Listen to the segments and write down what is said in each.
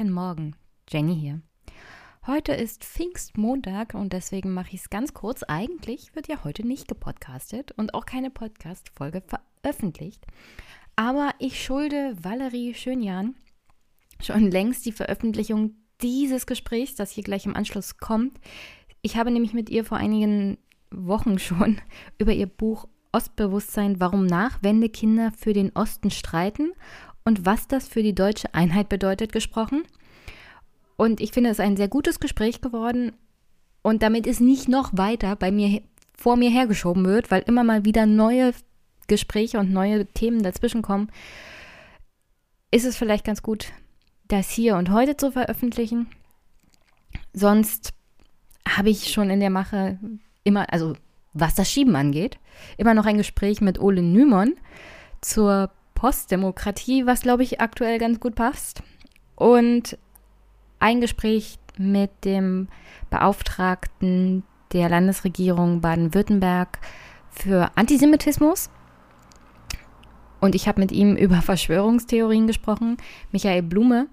Guten Morgen, Jenny hier. Heute ist Pfingstmontag und deswegen mache ich es ganz kurz. Eigentlich wird ja heute nicht gepodcastet und auch keine Podcast-Folge veröffentlicht. Aber ich schulde Valerie Schönjan schon längst die Veröffentlichung dieses Gesprächs, das hier gleich im Anschluss kommt. Ich habe nämlich mit ihr vor einigen Wochen schon über ihr Buch Ostbewusstsein, warum Nachwendekinder für den Osten streiten und was das für die deutsche Einheit bedeutet gesprochen. Und ich finde es ein sehr gutes Gespräch geworden. Und damit es nicht noch weiter bei mir vor mir hergeschoben wird, weil immer mal wieder neue Gespräche und neue Themen dazwischen kommen, ist es vielleicht ganz gut, das hier und heute zu veröffentlichen. Sonst habe ich schon in der Mache immer, also was das Schieben angeht, immer noch ein Gespräch mit Ole Nymon zur Postdemokratie, was glaube ich aktuell ganz gut passt. Und ein Gespräch mit dem Beauftragten der Landesregierung Baden-Württemberg für Antisemitismus. Und ich habe mit ihm über Verschwörungstheorien gesprochen, Michael Blume.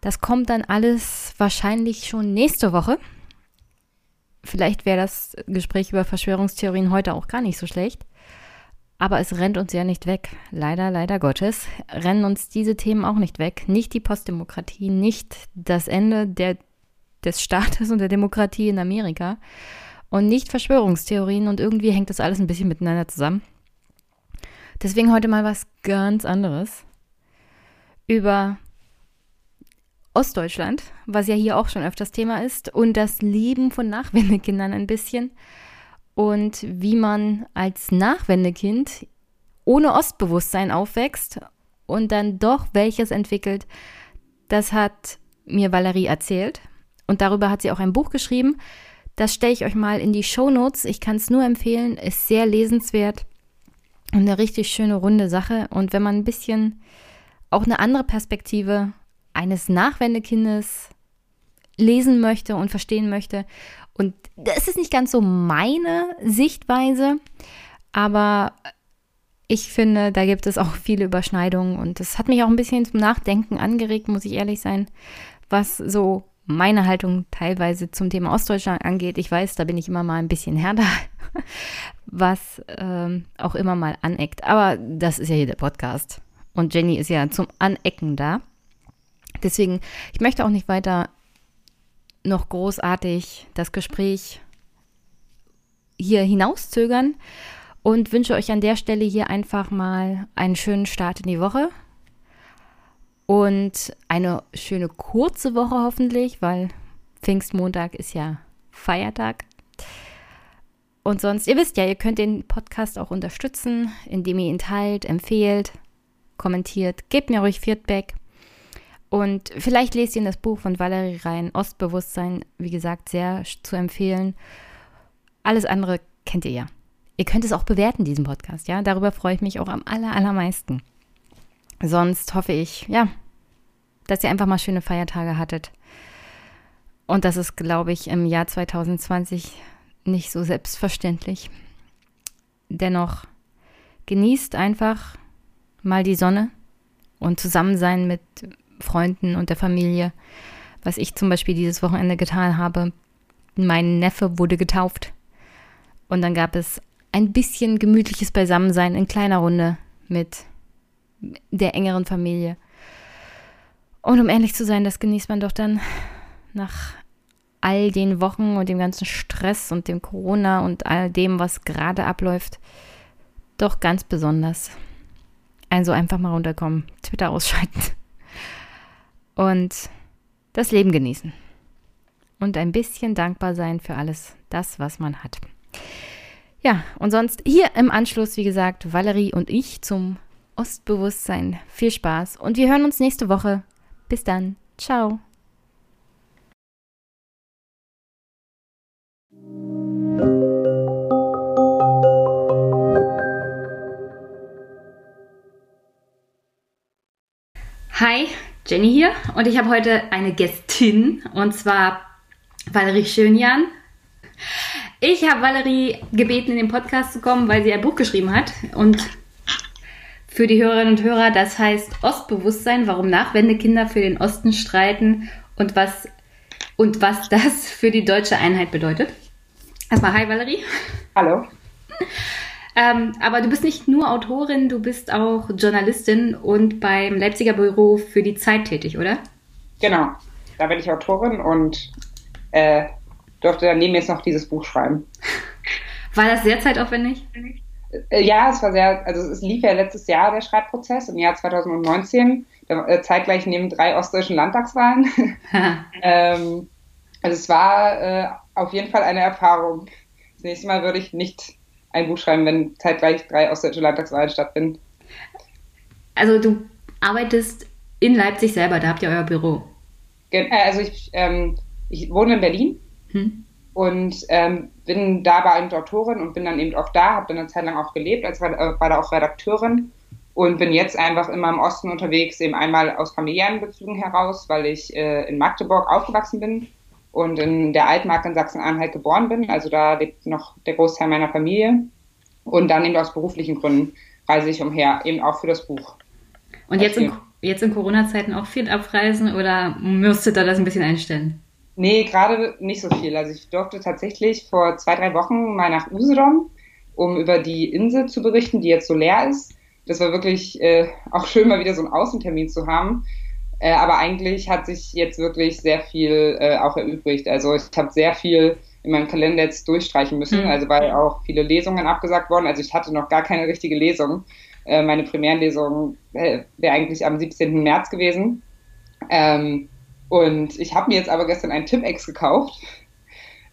Das kommt dann alles wahrscheinlich schon nächste Woche. Vielleicht wäre das Gespräch über Verschwörungstheorien heute auch gar nicht so schlecht. Aber es rennt uns ja nicht weg. Leider, leider Gottes rennen uns diese Themen auch nicht weg. Nicht die Postdemokratie, nicht das Ende der, des Staates und der Demokratie in Amerika und nicht Verschwörungstheorien und irgendwie hängt das alles ein bisschen miteinander zusammen. Deswegen heute mal was ganz anderes über Ostdeutschland, was ja hier auch schon öfters Thema ist, und das Leben von Nachwendekindern ein bisschen und wie man als Nachwendekind ohne Ostbewusstsein aufwächst und dann doch welches entwickelt, das hat mir Valerie erzählt und darüber hat sie auch ein Buch geschrieben. Das stelle ich euch mal in die Show Notes. Ich kann es nur empfehlen, ist sehr lesenswert und eine richtig schöne runde Sache. Und wenn man ein bisschen auch eine andere Perspektive eines Nachwendekindes lesen möchte und verstehen möchte und das ist nicht ganz so meine Sichtweise, aber ich finde, da gibt es auch viele Überschneidungen und das hat mich auch ein bisschen zum Nachdenken angeregt, muss ich ehrlich sein, was so meine Haltung teilweise zum Thema Ostdeutschland angeht. Ich weiß, da bin ich immer mal ein bisschen härter, was ähm, auch immer mal aneckt. Aber das ist ja hier der Podcast. Und Jenny ist ja zum Anecken da. Deswegen, ich möchte auch nicht weiter noch großartig das Gespräch hier hinauszögern und wünsche euch an der Stelle hier einfach mal einen schönen Start in die Woche und eine schöne kurze Woche hoffentlich, weil Pfingstmontag ist ja Feiertag. Und sonst, ihr wisst ja, ihr könnt den Podcast auch unterstützen, indem ihr ihn teilt, empfehlt, kommentiert, gebt mir ruhig Feedback. Und vielleicht lest ihr in das Buch von Valerie rein, Ostbewusstsein, wie gesagt, sehr zu empfehlen. Alles andere kennt ihr ja. Ihr könnt es auch bewerten, diesen Podcast, ja. Darüber freue ich mich auch am aller, allermeisten. Sonst hoffe ich, ja, dass ihr einfach mal schöne Feiertage hattet. Und das ist, glaube ich, im Jahr 2020 nicht so selbstverständlich. Dennoch genießt einfach mal die Sonne und Zusammensein mit Freunden und der Familie, was ich zum Beispiel dieses Wochenende getan habe. Mein Neffe wurde getauft und dann gab es ein bisschen gemütliches Beisammensein in kleiner Runde mit der engeren Familie. Und um ehrlich zu sein, das genießt man doch dann nach all den Wochen und dem ganzen Stress und dem Corona und all dem, was gerade abläuft, doch ganz besonders. Also einfach mal runterkommen, Twitter ausschalten und das Leben genießen. Und ein bisschen dankbar sein für alles das, was man hat. Ja, und sonst hier im Anschluss, wie gesagt, Valerie und ich zum Ostbewusstsein. Viel Spaß und wir hören uns nächste Woche. Bis dann. Ciao. Hi, Jenny hier und ich habe heute eine Gästin und zwar Valerie Schönjan. Ich habe Valerie gebeten, in den Podcast zu kommen, weil sie ein Buch geschrieben hat und für die Hörerinnen und Hörer, das heißt Ostbewusstsein, warum Nachwendekinder für den Osten streiten und was, und was das für die deutsche Einheit bedeutet. Erstmal hi Valerie. Hallo. Ähm, aber du bist nicht nur Autorin, du bist auch Journalistin und beim Leipziger Büro für die Zeit tätig, oder? Genau, da bin ich Autorin und äh, durfte daneben jetzt noch dieses Buch schreiben. War das sehr zeitaufwendig? Äh, ja, es war sehr, also es lief ja letztes Jahr der Schreibprozess, im Jahr 2019, äh, zeitgleich neben drei ostdeutschen Landtagswahlen. ähm, also es war äh, auf jeden Fall eine Erfahrung. Das nächste Mal würde ich nicht ein Buch schreiben, wenn zeitgleich drei ostdeutsche Landtagswahlen stattfinden. Also du arbeitest in Leipzig selber, da habt ihr euer Büro. Äh, also ich, ähm, ich wohne in Berlin hm. und ähm, bin da bei einer Autorin und bin dann eben auch da, habe dann eine Zeit lang auch gelebt, als war, äh, war da auch Redakteurin und bin jetzt einfach immer im Osten unterwegs, eben einmal aus familiären Bezügen heraus, weil ich äh, in Magdeburg aufgewachsen bin und in der Altmark in Sachsen-Anhalt geboren bin. Also da lebt noch der Großteil meiner Familie. Und dann eben aus beruflichen Gründen reise ich umher, eben auch für das Buch. Und jetzt in, jetzt in Corona-Zeiten auch viel abreisen oder müsstet ihr das ein bisschen einstellen? Nee, gerade nicht so viel. Also ich durfte tatsächlich vor zwei, drei Wochen mal nach Usedom, um über die Insel zu berichten, die jetzt so leer ist. Das war wirklich äh, auch schön, mal wieder so einen Außentermin zu haben. Äh, aber eigentlich hat sich jetzt wirklich sehr viel äh, auch erübrigt. Also ich habe sehr viel in meinem Kalender jetzt durchstreichen müssen, mhm. also weil auch viele Lesungen abgesagt wurden. Also ich hatte noch gar keine richtige Lesung. Äh, meine Primärlesung äh, wäre eigentlich am 17. März gewesen. Ähm, und ich habe mir jetzt aber gestern einen Tippex gekauft,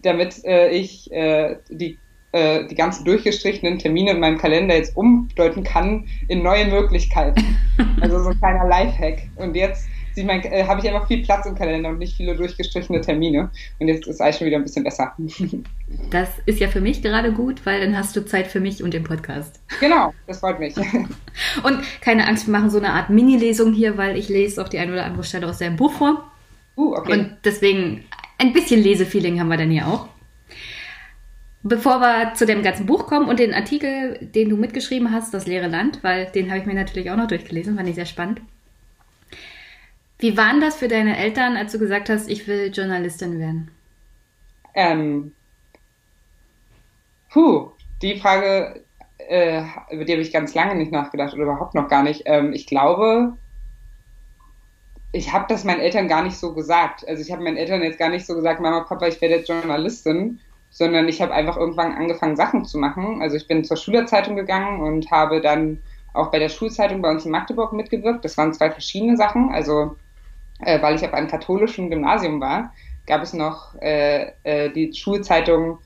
damit äh, ich äh, die die ganzen durchgestrichenen Termine in meinem Kalender jetzt umdeuten kann in neue Möglichkeiten. Also so ein kleiner Lifehack. Und jetzt äh, habe ich einfach viel Platz im Kalender und nicht viele durchgestrichene Termine. Und jetzt ist alles schon wieder ein bisschen besser. Das ist ja für mich gerade gut, weil dann hast du Zeit für mich und den Podcast. Genau, das freut mich. Und keine Angst, wir machen so eine Art Mini-Lesung hier, weil ich lese auf die eine oder andere Stelle aus deinem Buch vor. Uh, okay. Und deswegen ein bisschen Lesefeeling haben wir dann hier auch. Bevor wir zu dem ganzen Buch kommen und den Artikel, den du mitgeschrieben hast, Das leere Land, weil den habe ich mir natürlich auch noch durchgelesen, fand ich sehr spannend. Wie waren das für deine Eltern, als du gesagt hast, ich will Journalistin werden? Ähm, puh, die Frage, äh, über die habe ich ganz lange nicht nachgedacht oder überhaupt noch gar nicht. Ähm, ich glaube, ich habe das meinen Eltern gar nicht so gesagt. Also ich habe meinen Eltern jetzt gar nicht so gesagt, Mama, Papa, ich werde jetzt Journalistin, sondern ich habe einfach irgendwann angefangen, Sachen zu machen. Also ich bin zur Schülerzeitung gegangen und habe dann auch bei der Schulzeitung bei uns in Magdeburg mitgewirkt. Das waren zwei verschiedene Sachen. Also äh, weil ich auf einem katholischen Gymnasium war, gab es noch äh, äh, die Schulzeitung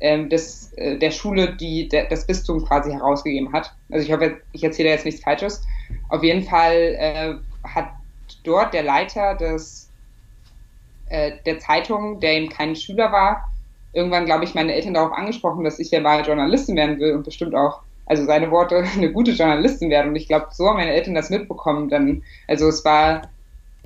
ähm, des, äh, der Schule, die der, das Bistum quasi herausgegeben hat. Also ich hoffe, ich erzähle jetzt nichts Falsches. Auf jeden Fall äh, hat dort der Leiter des, äh, der Zeitung, der eben kein Schüler war, irgendwann, glaube ich, meine Eltern darauf angesprochen, dass ich ja mal Journalistin werden will und bestimmt auch, also seine Worte, eine gute Journalistin werden. Und ich glaube, so haben meine Eltern das mitbekommen. Dann, also es war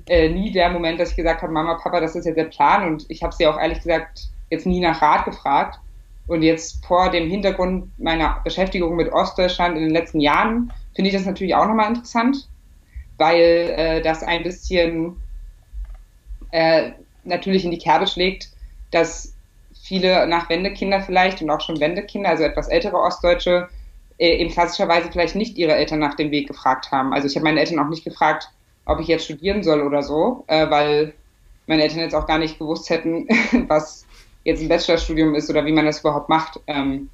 äh, nie der Moment, dass ich gesagt habe, Mama, Papa, das ist jetzt der Plan. Und ich habe sie auch ehrlich gesagt jetzt nie nach Rat gefragt. Und jetzt vor dem Hintergrund meiner Beschäftigung mit Ostdeutschland in den letzten Jahren finde ich das natürlich auch nochmal interessant, weil äh, das ein bisschen äh, natürlich in die Kerbe schlägt, dass viele Nachwendekinder vielleicht und auch schon Wendekinder, also etwas ältere Ostdeutsche, äh, eben klassischerweise vielleicht nicht ihre Eltern nach dem Weg gefragt haben. Also ich habe meine Eltern auch nicht gefragt, ob ich jetzt studieren soll oder so, äh, weil meine Eltern jetzt auch gar nicht gewusst hätten, was jetzt ein Bachelorstudium ist oder wie man das überhaupt macht. Ähm,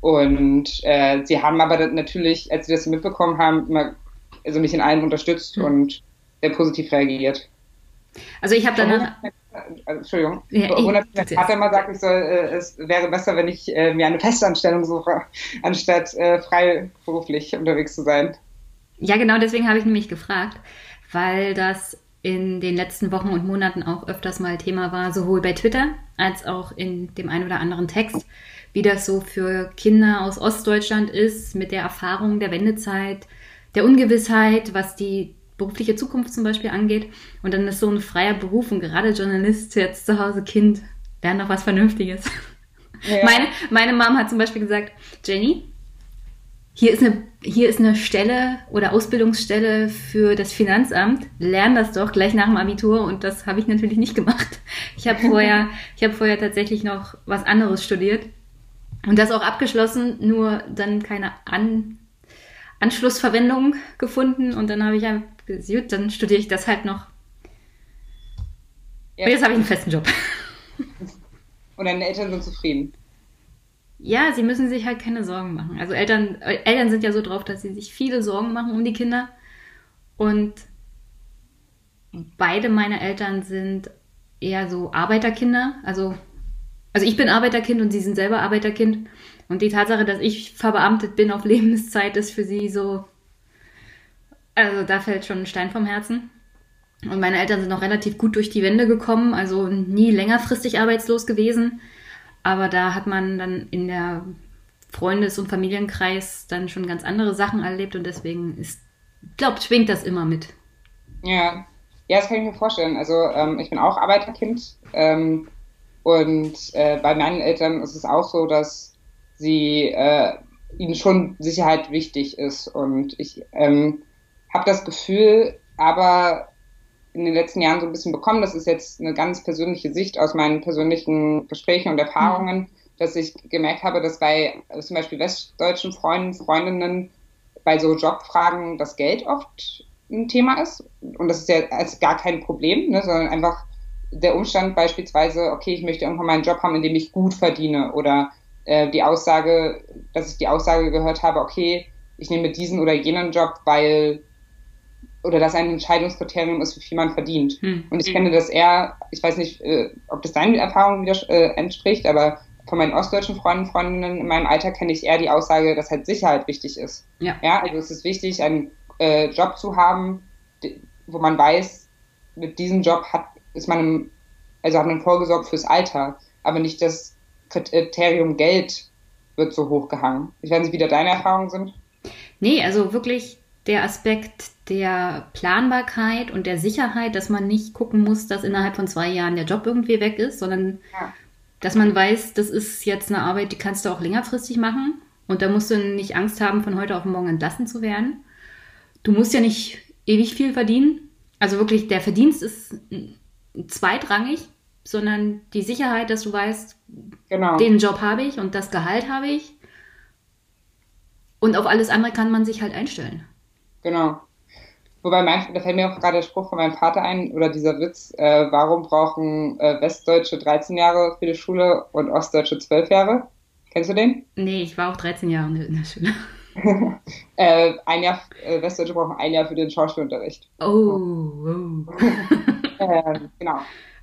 und äh, sie haben aber natürlich, als sie das mitbekommen haben, immer, also mich in allem unterstützt mhm. und sehr positiv reagiert. Also ich habe danach. Entschuldigung. Ja, mein Vater immer sagt, ich soll, äh, es wäre besser, wenn ich äh, mir eine Festanstellung suche, anstatt äh, freiberuflich unterwegs zu sein. Ja, genau deswegen habe ich nämlich gefragt, weil das in den letzten Wochen und Monaten auch öfters mal Thema war, sowohl bei Twitter als auch in dem einen oder anderen Text, wie das so für Kinder aus Ostdeutschland ist, mit der Erfahrung der Wendezeit, der Ungewissheit, was die berufliche Zukunft zum Beispiel angeht. Und dann ist so ein freier Beruf und gerade Journalist jetzt zu Hause Kind, wäre noch was Vernünftiges. Ja. Meine, meine Mom hat zum Beispiel gesagt, Jenny, hier ist eine, hier ist eine Stelle oder Ausbildungsstelle für das Finanzamt. Lern das doch gleich nach dem Abitur und das habe ich natürlich nicht gemacht. Ich habe vorher, ich habe vorher tatsächlich noch was anderes studiert und das auch abgeschlossen, nur dann keine An Anschlussverwendung gefunden und dann habe ich ja gut, dann studiere ich das halt noch. Ja. Und jetzt habe ich einen festen Job. Und deine Eltern sind zufrieden. Ja, sie müssen sich halt keine Sorgen machen. Also Eltern, Eltern sind ja so drauf, dass sie sich viele Sorgen machen um die Kinder. Und beide meiner Eltern sind eher so Arbeiterkinder. Also, also ich bin Arbeiterkind und sie sind selber Arbeiterkind. Und die Tatsache, dass ich verbeamtet bin auf Lebenszeit, ist für sie so. Also da fällt schon ein Stein vom Herzen. Und meine Eltern sind noch relativ gut durch die Wände gekommen, also nie längerfristig arbeitslos gewesen. Aber da hat man dann in der Freundes- und Familienkreis dann schon ganz andere Sachen erlebt und deswegen ist, glaubt, schwingt das immer mit. Ja, ja, das kann ich mir vorstellen. Also ähm, ich bin auch Arbeiterkind ähm, und äh, bei meinen Eltern ist es auch so, dass sie äh, ihnen schon Sicherheit wichtig ist und ich ähm, habe das Gefühl, aber in den letzten Jahren so ein bisschen bekommen. Das ist jetzt eine ganz persönliche Sicht aus meinen persönlichen Gesprächen und Erfahrungen, mhm. dass ich gemerkt habe, dass bei also zum Beispiel westdeutschen Freunden, Freundinnen bei so Jobfragen das Geld oft ein Thema ist. Und das ist ja als gar kein Problem, ne, sondern einfach der Umstand beispielsweise, okay, ich möchte irgendwann mal einen Job haben, in dem ich gut verdiene oder äh, die Aussage, dass ich die Aussage gehört habe, okay, ich nehme diesen oder jenen Job, weil oder das ein Entscheidungskriterium ist, wie viel man verdient. Hm. Und ich kenne das eher, ich weiß nicht, äh, ob das deinen Erfahrungen wieder äh, entspricht, aber von meinen ostdeutschen Freunden, Freundinnen in meinem Alter kenne ich eher die Aussage, dass halt Sicherheit wichtig ist. Ja. ja also es ist wichtig, einen äh, Job zu haben, wo man weiß, mit diesem Job hat, ist man im, also hat man vorgesorgt fürs Alter, aber nicht das Kriterium Geld wird so hochgehangen. Ich weiß nicht, wie da deine Erfahrungen sind. Nee, also wirklich der Aspekt der Planbarkeit und der Sicherheit, dass man nicht gucken muss, dass innerhalb von zwei Jahren der Job irgendwie weg ist, sondern ja. dass man weiß, das ist jetzt eine Arbeit, die kannst du auch längerfristig machen und da musst du nicht Angst haben, von heute auf morgen entlassen zu werden. Du musst ja nicht ewig viel verdienen. Also wirklich, der Verdienst ist zweitrangig, sondern die Sicherheit, dass du weißt, genau. den Job habe ich und das Gehalt habe ich. Und auf alles andere kann man sich halt einstellen. Genau. Wobei, mein, da fällt mir auch gerade der Spruch von meinem Vater ein, oder dieser Witz, äh, warum brauchen äh, Westdeutsche 13 Jahre für die Schule und Ostdeutsche 12 Jahre? Kennst du den? Nee, ich war auch 13 Jahre in der Schule. äh, ein Jahr, äh, Westdeutsche brauchen ein Jahr für den Schauspielunterricht. Oh, oh. äh,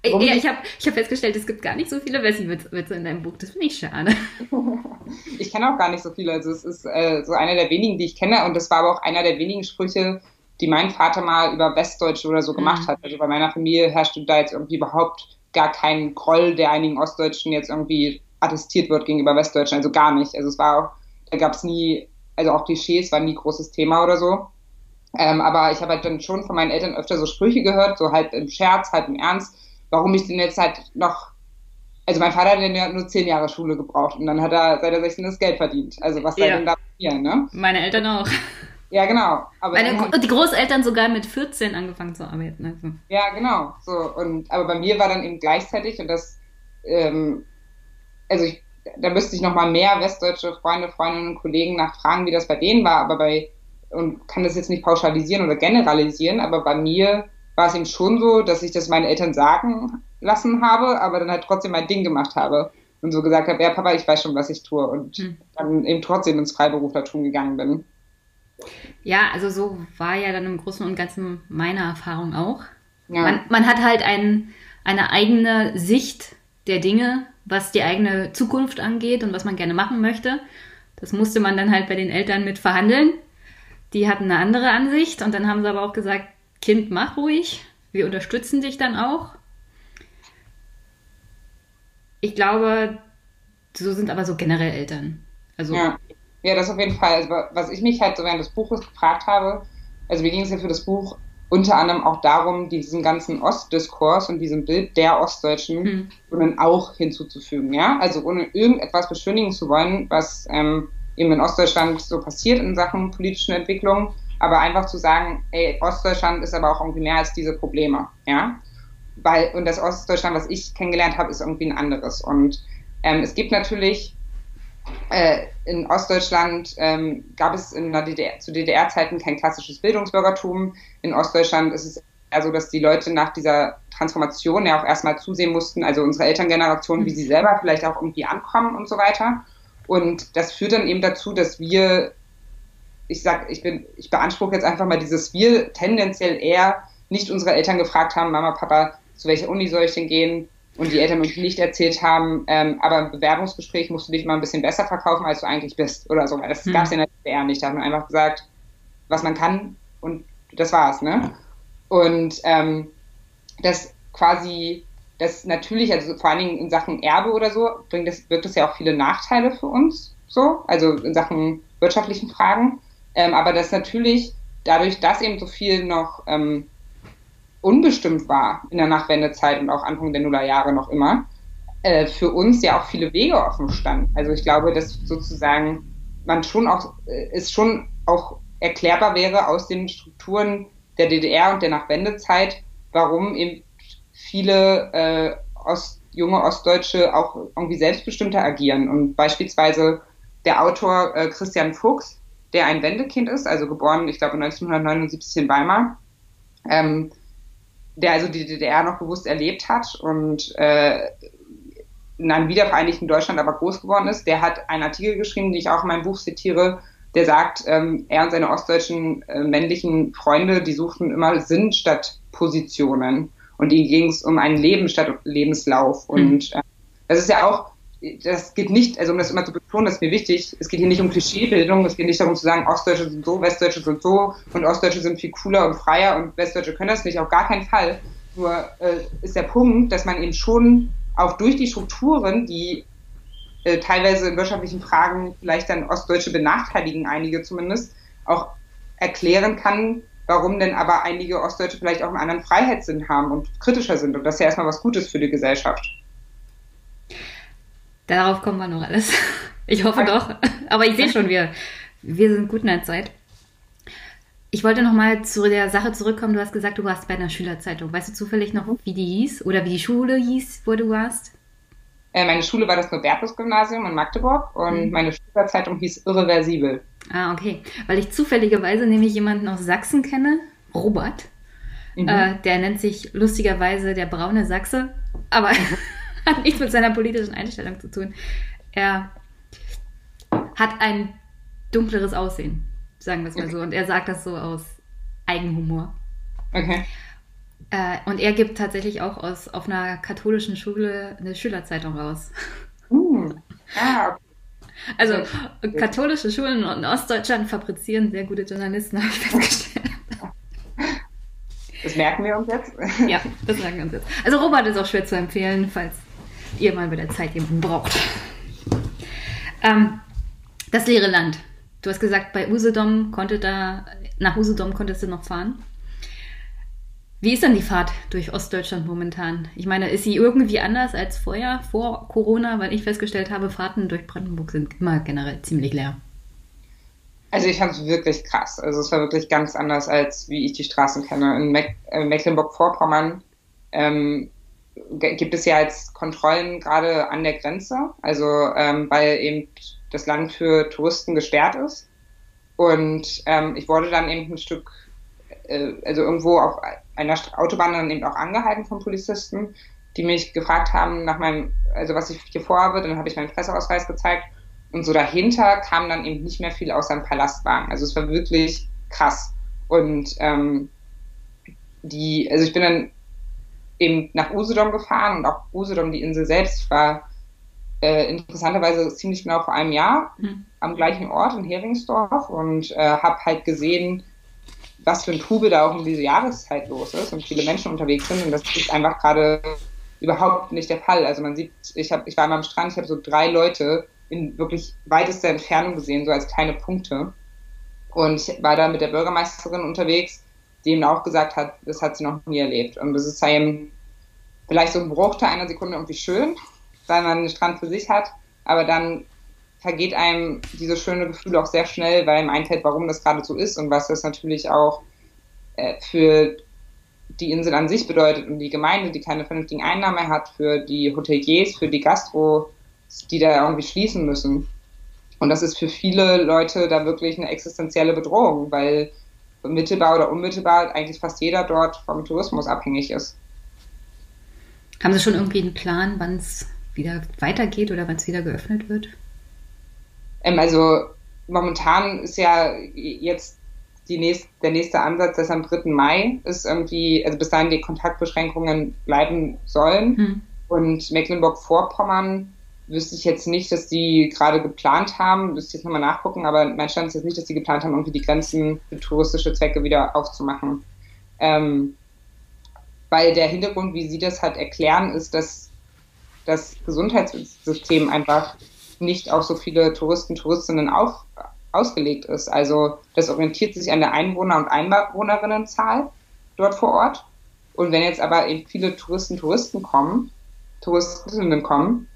genau. Ja, ich habe ich hab festgestellt, es gibt gar nicht so viele Wessi-Witze in deinem Buch. Das finde ich schade. ich kenne auch gar nicht so viele. Also es ist äh, so einer der wenigen, die ich kenne. Und das war aber auch einer der wenigen Sprüche, die mein Vater mal über Westdeutsche oder so gemacht mhm. hat. Also bei meiner Familie herrschte da jetzt irgendwie überhaupt gar kein Groll, der einigen Ostdeutschen jetzt irgendwie attestiert wird gegenüber Westdeutschen. Also gar nicht. Also es war auch, da gab es nie, also auch Klischees waren nie großes Thema oder so. Ähm, aber ich habe halt dann schon von meinen Eltern öfter so Sprüche gehört, so halb im Scherz, halb im Ernst, warum ich denn jetzt halt noch, also mein Vater hat ja nur zehn Jahre Schule gebraucht und dann hat er seit er 16 das Geld verdient. Also was ja. soll denn da passieren, ne? Meine Eltern auch. Ja, genau. Aber Meine, die Großeltern sogar mit 14 angefangen zu arbeiten. Also. Ja, genau. So, und, aber bei mir war dann eben gleichzeitig, und das, ähm, also ich, da müsste ich nochmal mehr westdeutsche Freunde, Freundinnen und Kollegen nachfragen, wie das bei denen war, aber bei, und kann das jetzt nicht pauschalisieren oder generalisieren, aber bei mir war es eben schon so, dass ich das meinen Eltern sagen lassen habe, aber dann halt trotzdem mein Ding gemacht habe und so gesagt habe, ja Papa, ich weiß schon, was ich tue und hm. dann eben trotzdem ins Freiberuflertum gegangen bin. Ja, also so war ja dann im Großen und Ganzen meine Erfahrung auch. Ja. Man, man, hat halt ein, eine eigene Sicht der Dinge, was die eigene Zukunft angeht und was man gerne machen möchte. Das musste man dann halt bei den Eltern mit verhandeln. Die hatten eine andere Ansicht und dann haben sie aber auch gesagt, Kind, mach ruhig. Wir unterstützen dich dann auch. Ich glaube, so sind aber so generell Eltern. Also ja. Ja, das auf jeden Fall. Also, was ich mich halt so während des Buches gefragt habe, also mir ging es ja für das Buch unter anderem auch darum, diesen ganzen Ostdiskurs und diesem Bild der Ostdeutschen mhm. auch hinzuzufügen, ja. Also ohne irgendetwas beschönigen zu wollen, was ähm, eben in Ostdeutschland so passiert in Sachen politischen Entwicklung, aber einfach zu sagen, ey, Ostdeutschland ist aber auch irgendwie mehr als diese Probleme, ja, weil und das Ostdeutschland, was ich kennengelernt habe, ist irgendwie ein anderes und ähm, es gibt natürlich äh, in Ostdeutschland ähm, gab es in der DDR, zu DDR-Zeiten kein klassisches Bildungsbürgertum. In Ostdeutschland ist es also, dass die Leute nach dieser Transformation ja auch erstmal zusehen mussten, also unsere Elterngeneration, wie sie selber vielleicht auch irgendwie ankommen und so weiter. Und das führt dann eben dazu, dass wir, ich sag, ich bin, ich beanspruche jetzt einfach mal dieses wir tendenziell eher nicht unsere Eltern gefragt haben, Mama, Papa, zu welcher Uni soll ich denn gehen? Und die Eltern uns nicht erzählt haben, ähm, aber im Bewerbungsgespräch musst du dich mal ein bisschen besser verkaufen, als du eigentlich bist oder so. Das hm. gab es in der DDR nicht. Da hat man einfach gesagt, was man kann und das war's, ne? Und ähm, das quasi, das natürlich, also vor allen Dingen in Sachen Erbe oder so, bringt das, wirkt das ja auch viele Nachteile für uns, so, also in Sachen wirtschaftlichen Fragen. Ähm, aber das natürlich, dadurch, dass eben so viel noch ähm, unbestimmt war in der Nachwendezeit und auch Anfang der Nullerjahre noch immer, äh, für uns ja auch viele Wege offen standen. Also ich glaube, dass sozusagen man schon auch, äh, es schon auch erklärbar wäre aus den Strukturen der DDR und der Nachwendezeit, warum eben viele äh, Ost, junge Ostdeutsche auch irgendwie selbstbestimmter agieren. Und beispielsweise der Autor äh, Christian Fuchs, der ein Wendekind ist, also geboren, ich glaube 1979 in Weimar, ähm, der also die DDR noch bewusst erlebt hat und äh, in einem wiedervereinigten Deutschland aber groß geworden ist, der hat einen Artikel geschrieben, den ich auch in meinem Buch zitiere, der sagt, ähm, er und seine ostdeutschen äh, männlichen Freunde, die suchten immer Sinn statt Positionen. Und ihnen ging es um ein Leben statt Lebenslauf. Mhm. Und äh, das ist ja auch, das geht nicht, also um das immer zu betonen, das ist mir wichtig, es geht hier nicht um Klischeebildung, es geht nicht darum zu sagen, Ostdeutsche sind so, Westdeutsche sind so und Ostdeutsche sind viel cooler und freier und Westdeutsche können das nicht, auf gar keinen Fall. Nur äh, ist der Punkt, dass man eben schon auch durch die Strukturen, die äh, teilweise in wirtschaftlichen Fragen vielleicht dann Ostdeutsche benachteiligen, einige zumindest, auch erklären kann, warum denn aber einige Ostdeutsche vielleicht auch einen anderen Freiheitssinn haben und kritischer sind. Und das ist ja erstmal was Gutes für die Gesellschaft. Darauf kommen wir noch alles. Ich hoffe doch. Aber ich sehe schon, wir, wir sind gut in der Zeit. Ich wollte noch mal zu der Sache zurückkommen. Du hast gesagt, du warst bei einer Schülerzeitung. Weißt du zufällig noch, wie die hieß oder wie die Schule hieß, wo du warst? Äh, meine Schule war das Nobertus-Gymnasium in Magdeburg und mhm. meine Schülerzeitung hieß Irreversibel. Ah, okay. Weil ich zufälligerweise nämlich jemanden aus Sachsen kenne, Robert. Mhm. Äh, der nennt sich lustigerweise der braune Sachse, aber hat nichts mit seiner politischen Einstellung zu tun. Er hat ein dunkleres Aussehen, sagen wir es mal so. Und er sagt das so aus Eigenhumor. Okay. Äh, und er gibt tatsächlich auch aus, auf einer katholischen Schule eine Schülerzeitung raus. Uh, ah, okay. Also katholische Schulen in Ostdeutschland fabrizieren sehr gute Journalisten, habe ich festgestellt. Das merken wir uns jetzt. Ja, das merken wir uns jetzt. Also Robert ist auch schwer zu empfehlen, falls ihr mal bei der Zeit jemanden braucht. Ähm, das leere Land. Du hast gesagt, bei Usedom konnte da, nach Usedom konntest du noch fahren. Wie ist denn die Fahrt durch Ostdeutschland momentan? Ich meine, ist sie irgendwie anders als vorher, vor Corona, weil ich festgestellt habe, Fahrten durch Brandenburg sind immer generell ziemlich leer. Also ich fand es wirklich krass. Also es war wirklich ganz anders, als wie ich die Straßen kenne. In Meck äh, Mecklenburg-Vorpommern ähm, gibt es ja jetzt Kontrollen gerade an der Grenze, also ähm, weil eben das Land für Touristen gesperrt ist. Und ähm, ich wurde dann eben ein Stück, äh, also irgendwo auf einer Autobahn dann eben auch angehalten von Polizisten, die mich gefragt haben nach meinem, also was ich hier vorhabe, dann habe ich meinen Presseausweis gezeigt und so dahinter kam dann eben nicht mehr viel außer ein Palastwagen. Also es war wirklich krass. Und ähm, die, also ich bin dann eben nach Usedom gefahren und auch Usedom, die Insel selbst, war äh, interessanterweise ziemlich genau vor einem Jahr mhm. am gleichen Ort in Heringsdorf und äh, habe halt gesehen, was für ein Trubel da auch in dieser Jahreszeit los ist und viele Menschen unterwegs sind. Und das ist einfach gerade überhaupt nicht der Fall. Also man sieht, ich, hab, ich war mal am Strand, ich habe so drei Leute in wirklich weitester Entfernung gesehen, so als kleine Punkte. Und ich war da mit der Bürgermeisterin unterwegs, die eben auch gesagt hat, das hat sie noch nie erlebt. Und das ist eben vielleicht so ein Bruchteil einer Sekunde irgendwie schön, weil man den Strand für sich hat, aber dann vergeht einem dieses schöne Gefühl auch sehr schnell, weil einem einfällt, warum das gerade so ist und was das natürlich auch äh, für die Insel an sich bedeutet und die Gemeinde, die keine vernünftigen Einnahmen hat, für die Hoteliers, für die Gastros, die da irgendwie schließen müssen. Und das ist für viele Leute da wirklich eine existenzielle Bedrohung, weil mittelbar oder unmittelbar eigentlich fast jeder dort vom Tourismus abhängig ist. Haben Sie schon irgendwie einen Plan, wann es wieder weitergeht oder wann es wieder geöffnet wird? Ähm, also momentan ist ja jetzt nächste, der nächste Ansatz, dass am 3. Mai ist irgendwie, also bis dahin die Kontaktbeschränkungen bleiben sollen. Hm. Und Mecklenburg-Vorpommern wüsste ich jetzt nicht, dass die gerade geplant haben, müsste ich jetzt nochmal nachgucken, aber mein Stand ist jetzt nicht, dass die geplant haben, irgendwie die Grenzen für touristische Zwecke wieder aufzumachen. Ähm, weil der Hintergrund, wie Sie das halt erklären, ist, dass das Gesundheitssystem einfach nicht auf so viele Touristen, Touristinnen auf, ausgelegt ist. Also das orientiert sich an der Einwohner- und Einwohnerinnenzahl dort vor Ort. Und wenn jetzt aber eben viele Touristen, Touristen kommen, Touristinnen kommen,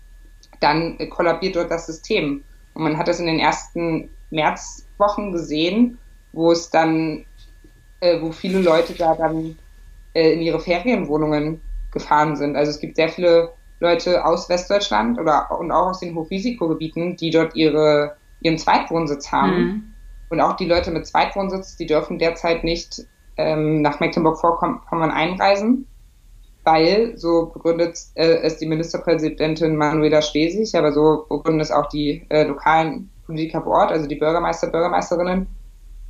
dann kollabiert dort das System. Und man hat das in den ersten Märzwochen gesehen, wo es dann, äh, wo viele Leute da dann äh, in ihre Ferienwohnungen gefahren sind. Also es gibt sehr viele Leute aus Westdeutschland oder und auch aus den Hochrisikogebieten, die dort ihre, ihren Zweitwohnsitz haben. Mhm. Und auch die Leute mit Zweitwohnsitz, die dürfen derzeit nicht ähm, nach Mecklenburg-Vorpommern einreisen, weil, so begründet äh, es die Ministerpräsidentin Manuela Schwesig, aber so begründen es auch die äh, lokalen Politiker vor Ort, also die Bürgermeister, Bürgermeisterinnen,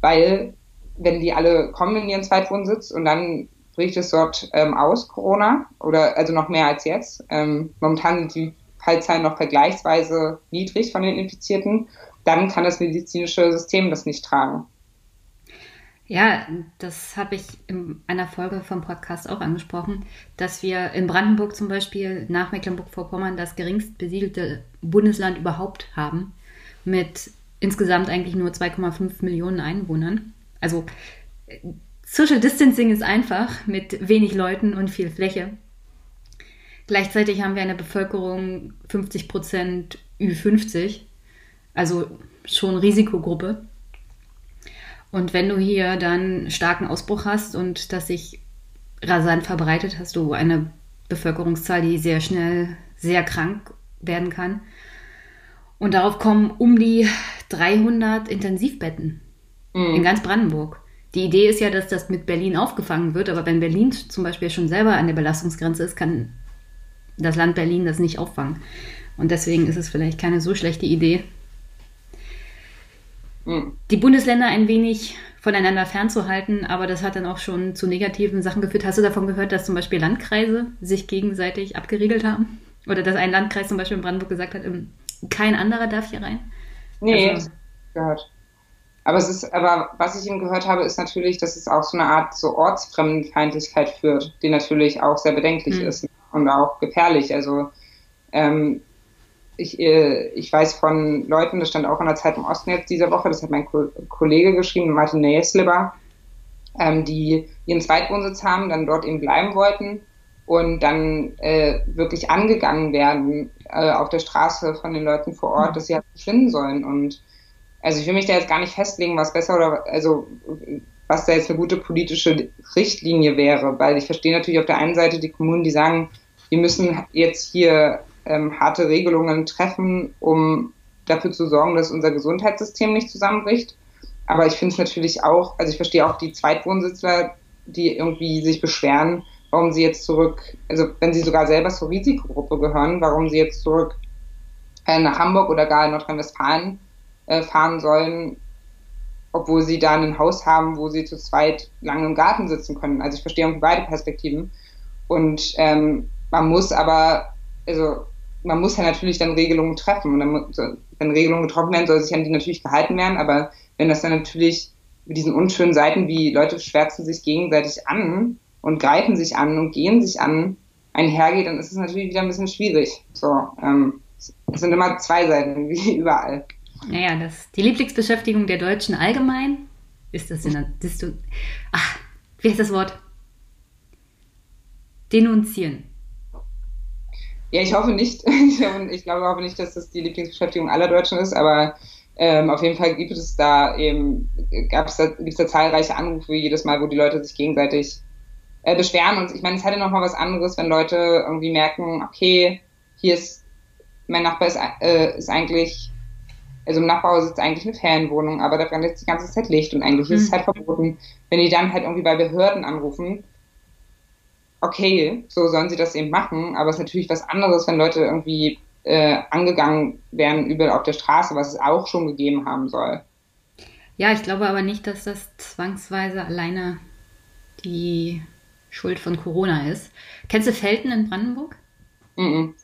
weil wenn die alle kommen in ihren Zweitwohnsitz und dann bricht es dort ähm, aus, Corona, oder also noch mehr als jetzt. Ähm, momentan sind die Fallzahlen noch vergleichsweise niedrig von den Infizierten. Dann kann das medizinische System das nicht tragen. Ja, das habe ich in einer Folge vom Podcast auch angesprochen, dass wir in Brandenburg zum Beispiel nach Mecklenburg-Vorpommern das geringst besiedelte Bundesland überhaupt haben, mit insgesamt eigentlich nur 2,5 Millionen Einwohnern. Also Social Distancing ist einfach mit wenig Leuten und viel Fläche. Gleichzeitig haben wir eine Bevölkerung 50 Prozent Ü50, also schon Risikogruppe. Und wenn du hier dann starken Ausbruch hast und das sich rasant verbreitet, hast du eine Bevölkerungszahl, die sehr schnell sehr krank werden kann. Und darauf kommen um die 300 Intensivbetten mhm. in ganz Brandenburg. Die Idee ist ja, dass das mit Berlin aufgefangen wird, aber wenn Berlin zum Beispiel schon selber an der Belastungsgrenze ist, kann das Land Berlin das nicht auffangen. Und deswegen ist es vielleicht keine so schlechte Idee. Die Bundesländer ein wenig voneinander fernzuhalten, aber das hat dann auch schon zu negativen Sachen geführt. Hast du davon gehört, dass zum Beispiel Landkreise sich gegenseitig abgeriegelt haben? Oder dass ein Landkreis zum Beispiel in Brandenburg gesagt hat, ähm, kein anderer darf hier rein? Nee, also, gehört. Aber es ist, aber was ich ihm gehört habe, ist natürlich, dass es auch so eine Art so Ortsfremdenfeindlichkeit führt, die natürlich auch sehr bedenklich mhm. ist und auch gefährlich. Also ähm, ich, äh, ich weiß von Leuten, das stand auch in der Zeit im Osten jetzt diese Woche, das hat mein Ko Kollege geschrieben, Martin Näsliber, ähm, die ihren Zweitwohnsitz haben, dann dort eben bleiben wollten und dann äh, wirklich angegangen werden äh, auf der Straße von den Leuten vor Ort, mhm. dass sie halt verschwinden sollen und also ich will mich da jetzt gar nicht festlegen, was besser oder also was da jetzt eine gute politische Richtlinie wäre, weil ich verstehe natürlich auf der einen Seite die Kommunen, die sagen, wir müssen jetzt hier ähm, harte Regelungen treffen, um dafür zu sorgen, dass unser Gesundheitssystem nicht zusammenbricht. Aber ich finde es natürlich auch, also ich verstehe auch die Zweitwohnsitzler, die irgendwie sich beschweren, warum sie jetzt zurück, also wenn sie sogar selber zur Risikogruppe gehören, warum sie jetzt zurück äh, nach Hamburg oder gar in Nordrhein-Westfalen äh, fahren sollen, obwohl sie da ein Haus haben, wo sie zu zweit lange im Garten sitzen können. Also ich verstehe irgendwie beide Perspektiven. Und ähm, man muss aber, also man muss ja natürlich dann Regelungen treffen. Und dann, wenn Regelungen getroffen werden, soll sich an die natürlich gehalten werden. Aber wenn das dann natürlich mit diesen unschönen Seiten wie Leute schwärzen sich gegenseitig an und greifen sich an und gehen sich an einhergeht, dann ist es natürlich wieder ein bisschen schwierig. So, ähm, es sind immer zwei Seiten, wie überall. Naja, das, die Lieblingsbeschäftigung der Deutschen allgemein ist das in Ach, wie heißt das Wort? Denunzieren. Ja, ich hoffe nicht. Ich, glaube hoffe nicht, dass das die Lieblingsbeschäftigung aller Deutschen ist, aber ähm, auf jeden Fall gibt es da eben, gab es da, gibt es da zahlreiche Anrufe jedes Mal, wo die Leute sich gegenseitig äh, beschweren. Und ich meine, es hat ja nochmal was anderes, wenn Leute irgendwie merken, okay, hier ist, mein Nachbar ist, äh, ist eigentlich, also im Nachbarhaus ist eigentlich eine Ferienwohnung, aber da brennt jetzt die ganze Zeit Licht und eigentlich mhm. ist es halt verboten. Wenn die dann halt irgendwie bei Behörden anrufen, okay, so sollen sie das eben machen, aber es ist natürlich was anderes, wenn Leute irgendwie äh, angegangen werden übel auf der Straße, was es auch schon gegeben haben soll. Ja, ich glaube aber nicht, dass das zwangsweise alleine die Schuld von Corona ist. Kennst du Felten in Brandenburg? Mhm.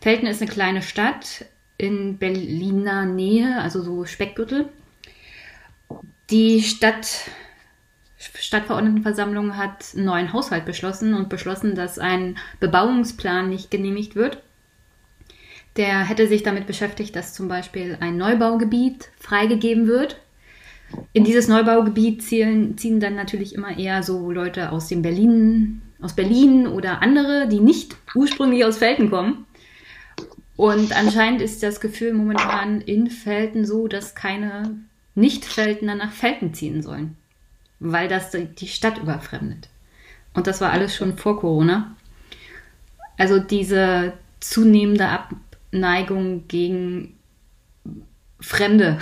Felten ist eine kleine Stadt in Berliner Nähe, also so Speckgürtel. Die Stadt Stadtverordnetenversammlung hat einen neuen Haushalt beschlossen und beschlossen, dass ein Bebauungsplan nicht genehmigt wird. Der hätte sich damit beschäftigt, dass zum Beispiel ein Neubaugebiet freigegeben wird. In dieses Neubaugebiet zielen, ziehen dann natürlich immer eher so Leute aus dem Berlin, aus Berlin oder andere, die nicht ursprünglich aus Felten kommen. Und anscheinend ist das Gefühl momentan in Felten so, dass keine Nicht-Feltener nach Felten ziehen sollen weil das die Stadt überfremdet. Und das war alles schon vor Corona. Also diese zunehmende Abneigung gegen Fremde.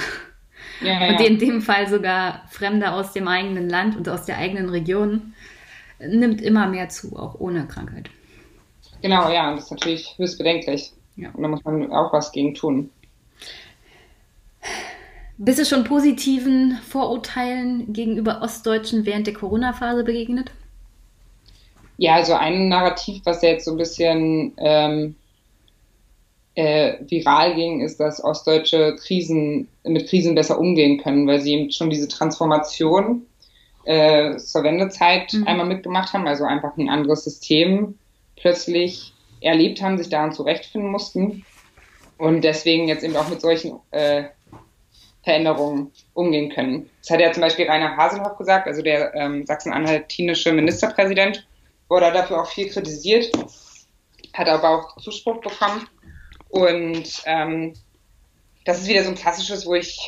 Ja, ja. Und in dem Fall sogar Fremde aus dem eigenen Land und aus der eigenen Region nimmt immer mehr zu, auch ohne Krankheit. Genau, ja, und das ist natürlich höchst bedenklich. Ja. Und da muss man auch was gegen tun. Bist du schon positiven Vorurteilen gegenüber Ostdeutschen während der Corona-Phase begegnet? Ja, also ein Narrativ, was jetzt so ein bisschen ähm, äh, viral ging, ist, dass Ostdeutsche Krisen mit Krisen besser umgehen können, weil sie eben schon diese Transformation äh, zur Wendezeit mhm. einmal mitgemacht haben, also einfach ein anderes System plötzlich erlebt haben, sich daran zurechtfinden mussten und deswegen jetzt eben auch mit solchen äh, Veränderungen umgehen können. Das hat ja zum Beispiel Rainer Haselhoff gesagt, also der ähm, sachsen-anhaltinische Ministerpräsident, wurde dafür auch viel kritisiert, hat aber auch Zuspruch bekommen. Und ähm, das ist wieder so ein klassisches, wo ich,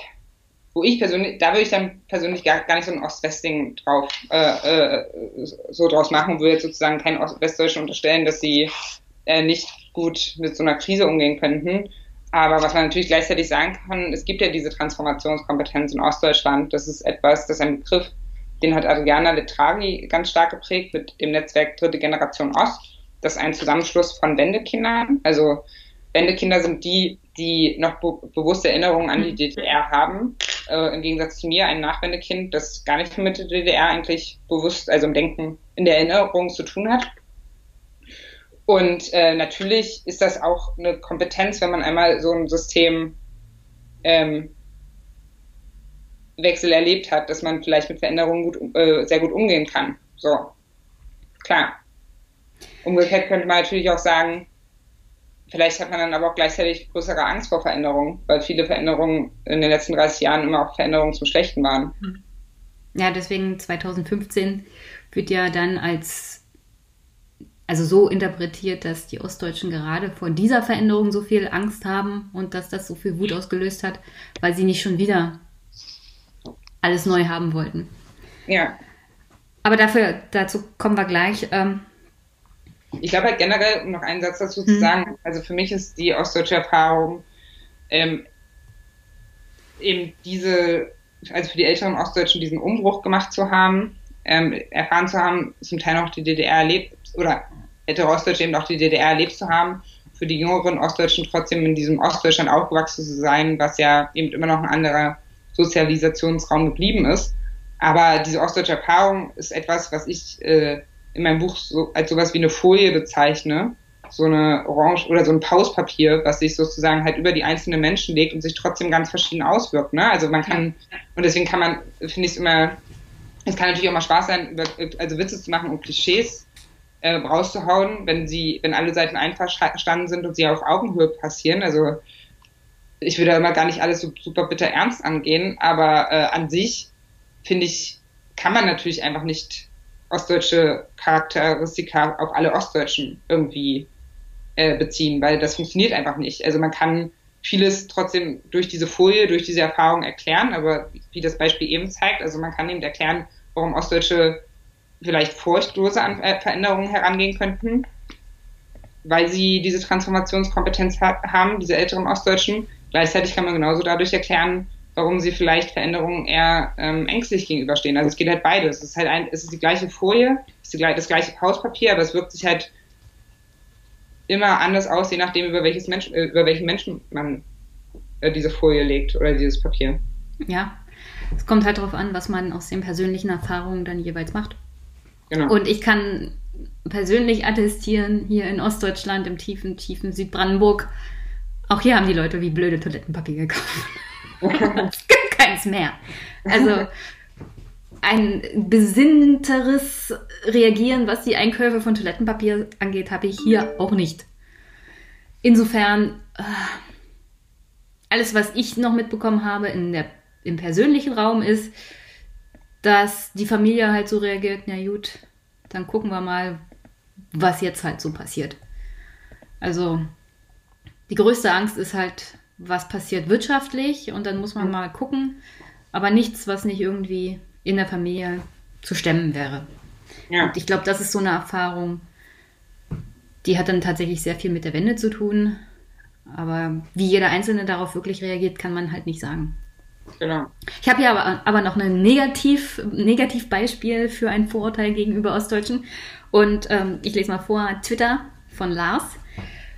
wo ich persönlich, da würde ich dann persönlich gar, gar nicht so ein Ost-West-Ding drauf, äh, äh, so draus machen, würde jetzt sozusagen keinen Ostwestdeutschen unterstellen, dass sie äh, nicht gut mit so einer Krise umgehen könnten. Aber was man natürlich gleichzeitig sagen kann, es gibt ja diese Transformationskompetenz in Ostdeutschland. Das ist etwas, das ist ein Begriff, den hat Adriana Letragi ganz stark geprägt mit dem Netzwerk Dritte Generation Ost. Das ist ein Zusammenschluss von Wendekindern. Also Wendekinder sind die, die noch be bewusste Erinnerungen an die DDR haben. Äh, Im Gegensatz zu mir, ein Nachwendekind, das gar nicht mit der DDR eigentlich bewusst, also im Denken, in der Erinnerung zu tun hat. Und äh, natürlich ist das auch eine Kompetenz, wenn man einmal so ein System ähm, Wechsel erlebt hat, dass man vielleicht mit Veränderungen gut, äh, sehr gut umgehen kann. So, klar. Umgekehrt könnte man natürlich auch sagen, vielleicht hat man dann aber auch gleichzeitig größere Angst vor Veränderungen, weil viele Veränderungen in den letzten 30 Jahren immer auch Veränderungen zum Schlechten waren. Ja, deswegen 2015 wird ja dann als also so interpretiert, dass die Ostdeutschen gerade vor dieser Veränderung so viel Angst haben und dass das so viel Wut ausgelöst hat, weil sie nicht schon wieder alles neu haben wollten. Ja. Aber dafür, dazu kommen wir gleich. Ähm, ich glaube halt generell, um noch einen Satz dazu zu hm. sagen, also für mich ist die ostdeutsche Erfahrung ähm, eben diese, also für die älteren Ostdeutschen diesen Umbruch gemacht zu haben, ähm, erfahren zu haben, zum Teil noch die DDR erlebt oder ältere Ostdeutsche eben auch die DDR erlebt zu haben, für die jüngeren Ostdeutschen trotzdem in diesem Ostdeutschland aufgewachsen zu sein, was ja eben immer noch ein anderer Sozialisationsraum geblieben ist. Aber diese ostdeutsche Erfahrung ist etwas, was ich äh, in meinem Buch so, als sowas wie eine Folie bezeichne, so eine Orange oder so ein Pauspapier, was sich sozusagen halt über die einzelnen Menschen legt und sich trotzdem ganz verschieden auswirkt. Ne? Also man kann, und deswegen kann man, finde ich es immer, es kann natürlich auch mal Spaß sein, über, also Witze zu machen und Klischees äh, rauszuhauen, wenn sie, wenn alle Seiten einverstanden sind und sie auf Augenhöhe passieren. Also ich würde immer gar nicht alles so super bitter ernst angehen, aber äh, an sich finde ich, kann man natürlich einfach nicht ostdeutsche Charakteristika auf alle Ostdeutschen irgendwie äh, beziehen, weil das funktioniert einfach nicht. Also man kann vieles trotzdem durch diese Folie, durch diese Erfahrung erklären, aber wie das Beispiel eben zeigt, also man kann eben erklären, warum Ostdeutsche vielleicht furchtlose an äh, Veränderungen herangehen könnten, weil sie diese Transformationskompetenz ha haben, diese älteren Ostdeutschen. Gleichzeitig kann man genauso dadurch erklären, warum sie vielleicht Veränderungen eher ähm, ängstlich gegenüberstehen. Also es geht halt beides. Es ist halt ein, es ist die gleiche Folie, es ist die, das gleiche Hauspapier, aber es wirkt sich halt immer anders aus, je nachdem, über, welches Mensch, äh, über welchen Menschen man äh, diese Folie legt oder dieses Papier. Ja, es kommt halt darauf an, was man aus den persönlichen Erfahrungen dann jeweils macht. Genau. Und ich kann persönlich attestieren, hier in Ostdeutschland, im tiefen, tiefen Südbrandenburg, auch hier haben die Leute wie blöde Toilettenpapier gekauft. es gibt keins mehr. Also ein besinnteres Reagieren, was die Einkäufe von Toilettenpapier angeht, habe ich hier auch nicht. Insofern, äh, alles, was ich noch mitbekommen habe in der, im persönlichen Raum ist, dass die Familie halt so reagiert, na gut, dann gucken wir mal, was jetzt halt so passiert. Also die größte Angst ist halt, was passiert wirtschaftlich und dann muss man mal gucken, aber nichts, was nicht irgendwie in der Familie zu stemmen wäre. Ja. Und ich glaube, das ist so eine Erfahrung, die hat dann tatsächlich sehr viel mit der Wende zu tun. Aber wie jeder Einzelne darauf wirklich reagiert, kann man halt nicht sagen. Genau. Ich habe aber, aber noch ein Negativ, Negativbeispiel für ein Vorurteil gegenüber Ostdeutschen. Und ähm, ich lese mal vor, Twitter von Lars.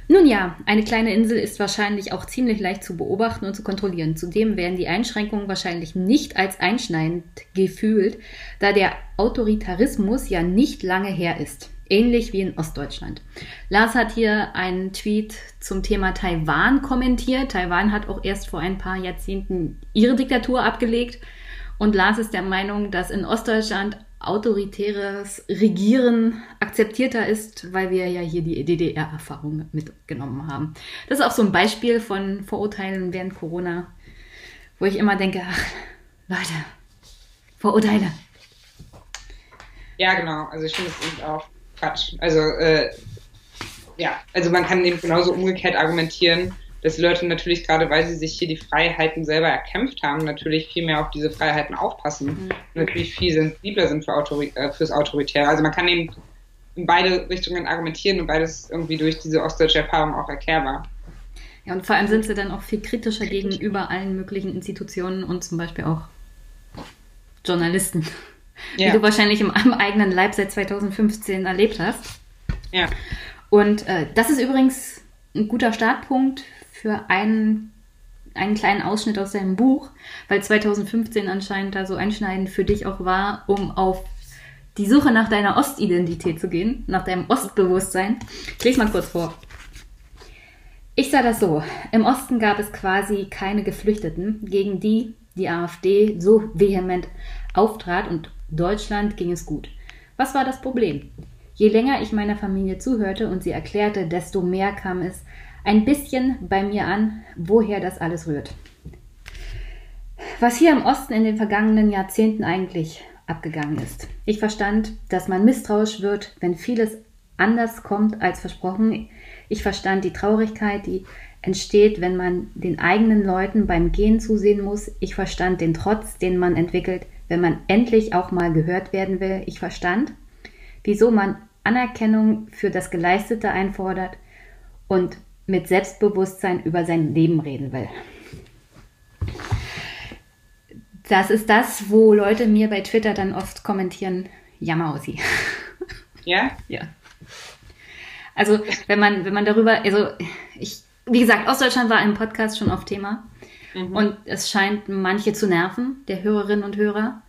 Nun ja, eine kleine Insel ist wahrscheinlich auch ziemlich leicht zu beobachten und zu kontrollieren. Zudem werden die Einschränkungen wahrscheinlich nicht als einschneidend gefühlt, da der Autoritarismus ja nicht lange her ist. Ähnlich wie in Ostdeutschland. Lars hat hier einen Tweet zum Thema Taiwan kommentiert. Taiwan hat auch erst vor ein paar Jahrzehnten ihre Diktatur abgelegt. Und Lars ist der Meinung, dass in Ostdeutschland autoritäres Regieren akzeptierter ist, weil wir ja hier die DDR-Erfahrung mitgenommen haben. Das ist auch so ein Beispiel von Vorurteilen während Corona, wo ich immer denke, ach, Leute, Vorurteile. Ja, genau. Also ich finde es eben auch Quatsch. Also äh, ja, also man kann eben genauso umgekehrt argumentieren, dass Leute natürlich gerade, weil sie sich hier die Freiheiten selber erkämpft haben, natürlich viel mehr auf diese Freiheiten aufpassen mhm. und natürlich viel sensibler sind für Autori äh, fürs Autoritäre. Also man kann eben in beide Richtungen argumentieren und beides irgendwie durch diese ostdeutsche Erfahrung auch erklärbar. Ja, und vor allem sind sie dann auch viel kritischer gegenüber allen möglichen Institutionen und zum Beispiel auch Journalisten. Ja. Wie du wahrscheinlich im, im, eigenen Leib seit 2015 erlebt hast. Ja. Und äh, das ist übrigens ein guter Startpunkt für einen, einen kleinen Ausschnitt aus deinem Buch, weil 2015 anscheinend da so einschneidend für dich auch war, um auf die Suche nach deiner Ostidentität zu gehen, nach deinem Ostbewusstsein. Ich lese mal kurz vor. Ich sah das so. Im Osten gab es quasi keine Geflüchteten, gegen die die AfD so vehement auftrat und Deutschland ging es gut. Was war das Problem? Je länger ich meiner Familie zuhörte und sie erklärte, desto mehr kam es ein bisschen bei mir an, woher das alles rührt. Was hier im Osten in den vergangenen Jahrzehnten eigentlich abgegangen ist. Ich verstand, dass man misstrauisch wird, wenn vieles anders kommt als versprochen. Ich verstand die Traurigkeit, die entsteht, wenn man den eigenen Leuten beim Gehen zusehen muss. Ich verstand den Trotz, den man entwickelt, wenn man endlich auch mal gehört werden will. Ich verstand, wieso man Anerkennung für das Geleistete einfordert und mit Selbstbewusstsein über sein Leben reden will. Das ist das, wo Leute mir bei Twitter dann oft kommentieren, Jammerhausi. Ja? Ja. Also, wenn man, wenn man darüber, also ich, wie gesagt, Ostdeutschland war im Podcast schon auf Thema. Mhm. Und es scheint manche zu nerven, der Hörerinnen und Hörer,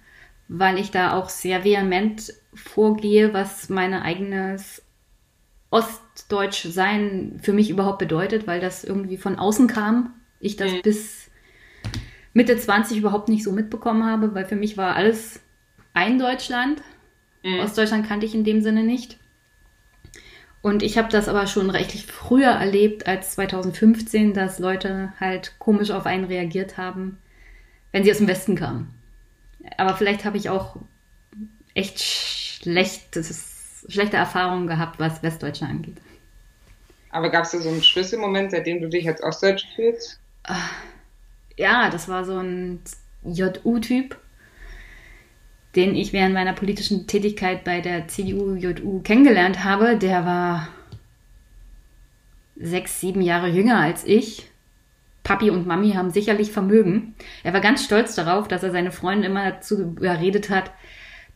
weil ich da auch sehr vehement vorgehe, was meine eigenes Ostdeutsch sein für mich überhaupt bedeutet, weil das irgendwie von außen kam. Ich das mhm. bis Mitte 20 überhaupt nicht so mitbekommen habe, weil für mich war alles ein Deutschland. Mhm. Ostdeutschland kannte ich in dem Sinne nicht. Und ich habe das aber schon recht früher erlebt als 2015, dass Leute halt komisch auf einen reagiert haben, wenn sie aus dem Westen kamen. Aber vielleicht habe ich auch echt schlechtes schlechte Erfahrungen gehabt, was Westdeutsche angeht. Aber gab es da so einen Schlüsselmoment, seitdem du dich als Ostdeutsch fühlst? Ja, das war so ein JU-Typ, den ich während meiner politischen Tätigkeit bei der CDU-JU kennengelernt habe. Der war sechs, sieben Jahre jünger als ich. Papi und Mami haben sicherlich Vermögen. Er war ganz stolz darauf, dass er seine Freundin immer dazu überredet hat,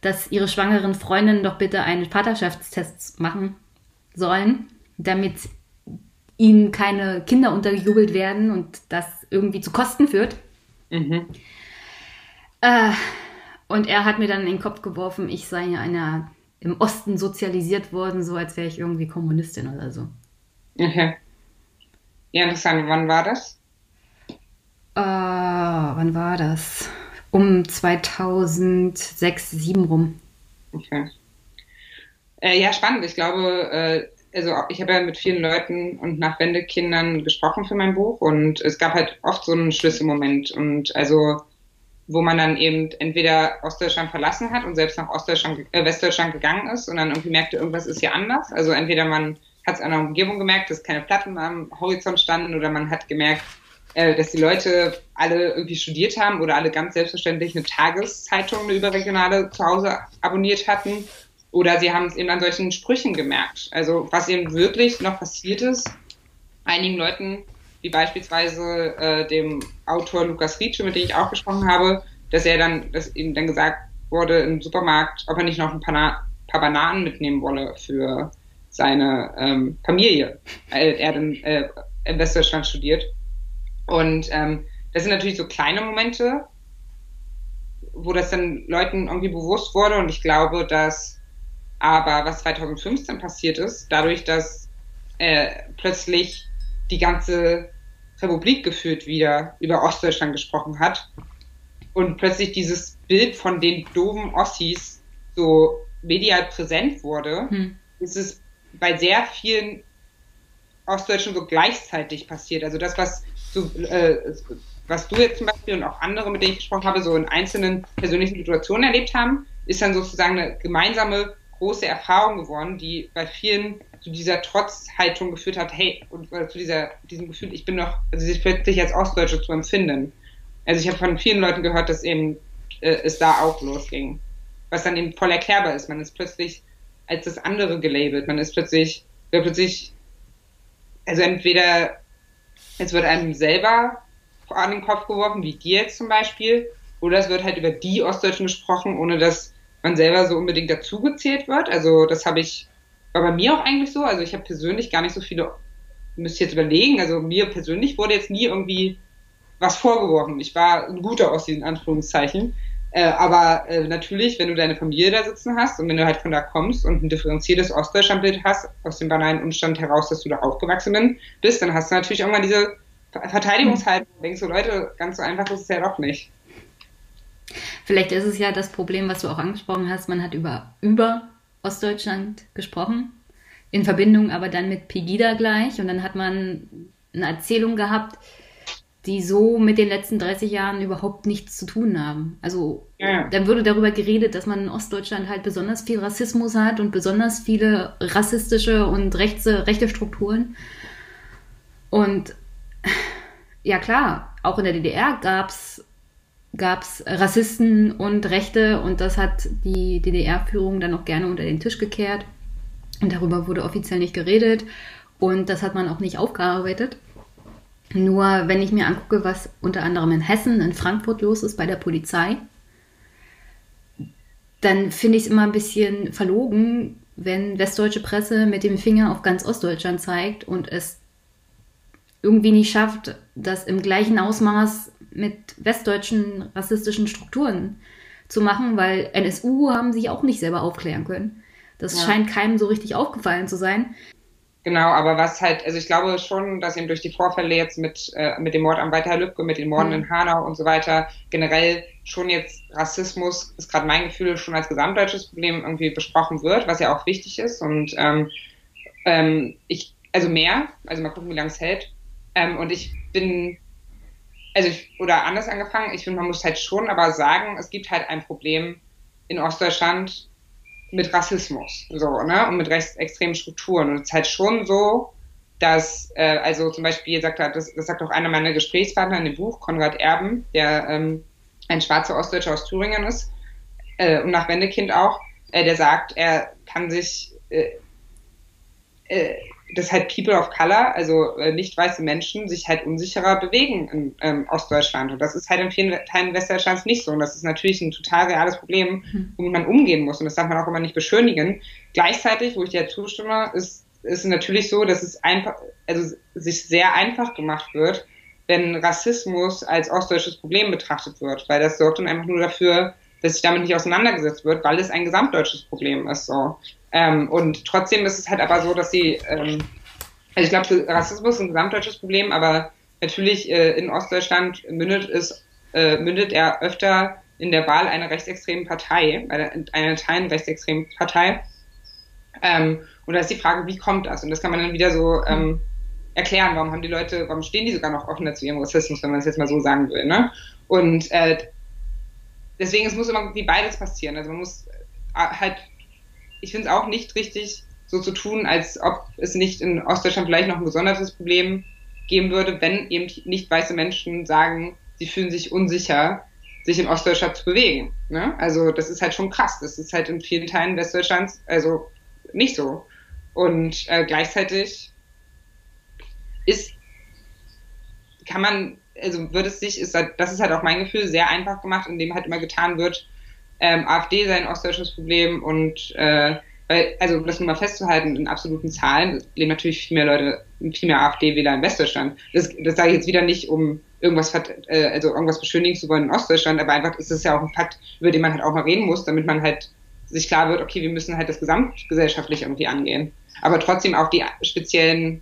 dass ihre schwangeren Freundinnen doch bitte einen Vaterschaftstest machen sollen, damit ihnen keine Kinder untergejubelt werden und das irgendwie zu Kosten führt. Mhm. Äh, und er hat mir dann in den Kopf geworfen, ich sei einer im Osten sozialisiert worden, so als wäre ich irgendwie Kommunistin oder so. Okay. Ja, interessant. Wann war das? Äh, wann war das? Um 2006, 2007 rum. Okay. Äh, ja, spannend. Ich glaube, äh, also ich habe ja mit vielen Leuten und Nachwendekindern gesprochen für mein Buch und es gab halt oft so einen Schlüsselmoment und also wo man dann eben entweder Ostdeutschland verlassen hat und selbst nach Ostdeutschland, äh, Westdeutschland gegangen ist und dann irgendwie merkte, irgendwas ist hier anders. Also entweder man hat es an der Umgebung gemerkt, dass keine Platten am Horizont standen oder man hat gemerkt, äh, dass die Leute alle irgendwie studiert haben oder alle ganz selbstverständlich eine Tageszeitung, eine überregionale zu Hause abonniert hatten oder sie haben es eben an solchen Sprüchen gemerkt. Also was eben wirklich noch passiert ist, einigen Leuten, wie beispielsweise äh, dem Autor Lukas Rietsche, mit dem ich auch gesprochen habe, dass er dann, dass ihm dann gesagt wurde im Supermarkt, ob er nicht noch ein paar, paar Bananen mitnehmen wolle für seine ähm, Familie. Er hat in, äh, in Westdeutschland studiert. Und ähm, das sind natürlich so kleine Momente, wo das dann Leuten irgendwie bewusst wurde. Und ich glaube, dass aber was 2015 passiert ist, dadurch, dass äh, plötzlich die ganze Republik geführt wieder über Ostdeutschland gesprochen hat und plötzlich dieses Bild von den doofen Ossis so medial präsent wurde, hm. ist es bei sehr vielen Ostdeutschen so gleichzeitig passiert. Also das, was du, äh, was du jetzt zum Beispiel und auch andere, mit denen ich gesprochen habe, so in einzelnen persönlichen Situationen erlebt haben, ist dann sozusagen eine gemeinsame große Erfahrung geworden, die bei vielen zu dieser Trotzhaltung geführt hat, hey, und zu dieser, diesem Gefühl, ich bin noch, also sich plötzlich als Ostdeutsche zu empfinden. Also ich habe von vielen Leuten gehört, dass eben äh, es da auch losging. Was dann eben voll erklärbar ist. Man ist plötzlich als das andere gelabelt. Man ist plötzlich, wird plötzlich, also entweder es wird einem selber an den Kopf geworfen, wie dir jetzt zum Beispiel, oder es wird halt über die Ostdeutschen gesprochen, ohne dass man selber so unbedingt dazugezählt wird. Also das habe ich, war bei mir auch eigentlich so. Also ich habe persönlich gar nicht so viele, müsste jetzt überlegen, also mir persönlich wurde jetzt nie irgendwie was vorgeworfen. Ich war ein guter aus diesen Anführungszeichen. Äh, aber äh, natürlich, wenn du deine Familie da sitzen hast und wenn du halt von da kommst und ein differenziertes Ostdeutschlandbild hast, aus dem banalen Umstand heraus, dass du da aufgewachsen bist, dann hast du natürlich irgendwann diese Verteidigungshaltung. Denkst du, Leute, ganz so einfach ist es ja doch nicht. Vielleicht ist es ja das Problem, was du auch angesprochen hast, man hat über, über Ostdeutschland gesprochen, in Verbindung aber dann mit Pegida gleich und dann hat man eine Erzählung gehabt, die so mit den letzten 30 Jahren überhaupt nichts zu tun haben. Also ja. dann wurde darüber geredet, dass man in Ostdeutschland halt besonders viel Rassismus hat und besonders viele rassistische und rechte, rechte Strukturen. Und ja klar, auch in der DDR gab es gab es Rassisten und Rechte und das hat die DDR-Führung dann auch gerne unter den Tisch gekehrt. Und darüber wurde offiziell nicht geredet und das hat man auch nicht aufgearbeitet. Nur wenn ich mir angucke, was unter anderem in Hessen, in Frankfurt los ist bei der Polizei, dann finde ich es immer ein bisschen verlogen, wenn westdeutsche Presse mit dem Finger auf ganz Ostdeutschland zeigt und es irgendwie nicht schafft, das im gleichen Ausmaß mit westdeutschen rassistischen Strukturen zu machen, weil NSU haben sich auch nicht selber aufklären können. Das ja. scheint keinem so richtig aufgefallen zu sein. Genau, aber was halt, also ich glaube schon, dass eben durch die Vorfälle jetzt mit, äh, mit dem Mord am Walter Lübcke, mit den Morden mhm. in Hanau und so weiter, generell schon jetzt Rassismus, ist gerade mein Gefühl, schon als gesamtdeutsches Problem irgendwie besprochen wird, was ja auch wichtig ist. Und ähm, ähm, ich, also mehr, also mal gucken, wie lange es hält. Ähm, und ich bin also ich, oder anders angefangen, ich finde, man muss halt schon aber sagen, es gibt halt ein Problem in Ostdeutschland mit Rassismus, so, ne, und mit rechtsextremen Strukturen. Und es ist halt schon so, dass, äh, also zum Beispiel sagt das, das sagt auch einer meiner Gesprächspartner in dem Buch, Konrad Erben, der ähm, ein schwarzer Ostdeutscher aus Thüringen ist äh, und nach Wendekind auch, äh, der sagt, er kann sich äh, äh, dass halt People of Color, also äh, nicht weiße Menschen, sich halt unsicherer bewegen in ähm, Ostdeutschland. Und das ist halt in vielen Teilen Westdeutschlands nicht so. Und das ist natürlich ein total reales Problem, mhm. womit man umgehen muss. Und das darf man auch immer nicht beschönigen. Gleichzeitig, wo ich dir zustimme, ist, ist natürlich so, dass es einfach, also sich sehr einfach gemacht wird, wenn Rassismus als ostdeutsches Problem betrachtet wird. Weil das sorgt dann einfach nur dafür, dass sich damit nicht auseinandergesetzt wird, weil es ein gesamtdeutsches Problem ist. So. Ähm, und trotzdem ist es halt aber so, dass sie, ähm, also ich glaube, Rassismus ist ein gesamtdeutsches Problem, aber natürlich äh, in Ostdeutschland mündet es, äh, mündet er öfter in der Wahl einer rechtsextremen Partei, einer, einer Teilen rechtsextremen Partei. Ähm, und da ist die Frage, wie kommt das? Und das kann man dann wieder so ähm, erklären, warum haben die Leute, warum stehen die sogar noch offener zu ihrem Rassismus, wenn man es jetzt mal so sagen will. Ne? Und äh, deswegen, es muss immer wie beides passieren. Also man muss äh, halt ich finde es auch nicht richtig, so zu tun, als ob es nicht in Ostdeutschland vielleicht noch ein besonderes Problem geben würde, wenn eben nicht weiße Menschen sagen, sie fühlen sich unsicher, sich in Ostdeutschland zu bewegen. Ne? Also das ist halt schon krass. Das ist halt in vielen Teilen Westdeutschlands also nicht so. Und äh, gleichzeitig ist, kann man, also wird es sich, ist, das ist halt auch mein Gefühl, sehr einfach gemacht, indem halt immer getan wird, ähm, AfD sei ein ostdeutsches Problem und äh, weil, also das nur mal festzuhalten, in absoluten Zahlen leben natürlich viel mehr Leute, viel mehr AfD-Wähler in Westdeutschland. Das, das sage ich jetzt wieder nicht, um irgendwas, äh, also irgendwas beschönigen zu wollen in Ostdeutschland, aber einfach ist es ja auch ein Fakt, über den man halt auch mal reden muss, damit man halt sich klar wird, okay, wir müssen halt das gesamtgesellschaftlich irgendwie angehen. Aber trotzdem auch die speziellen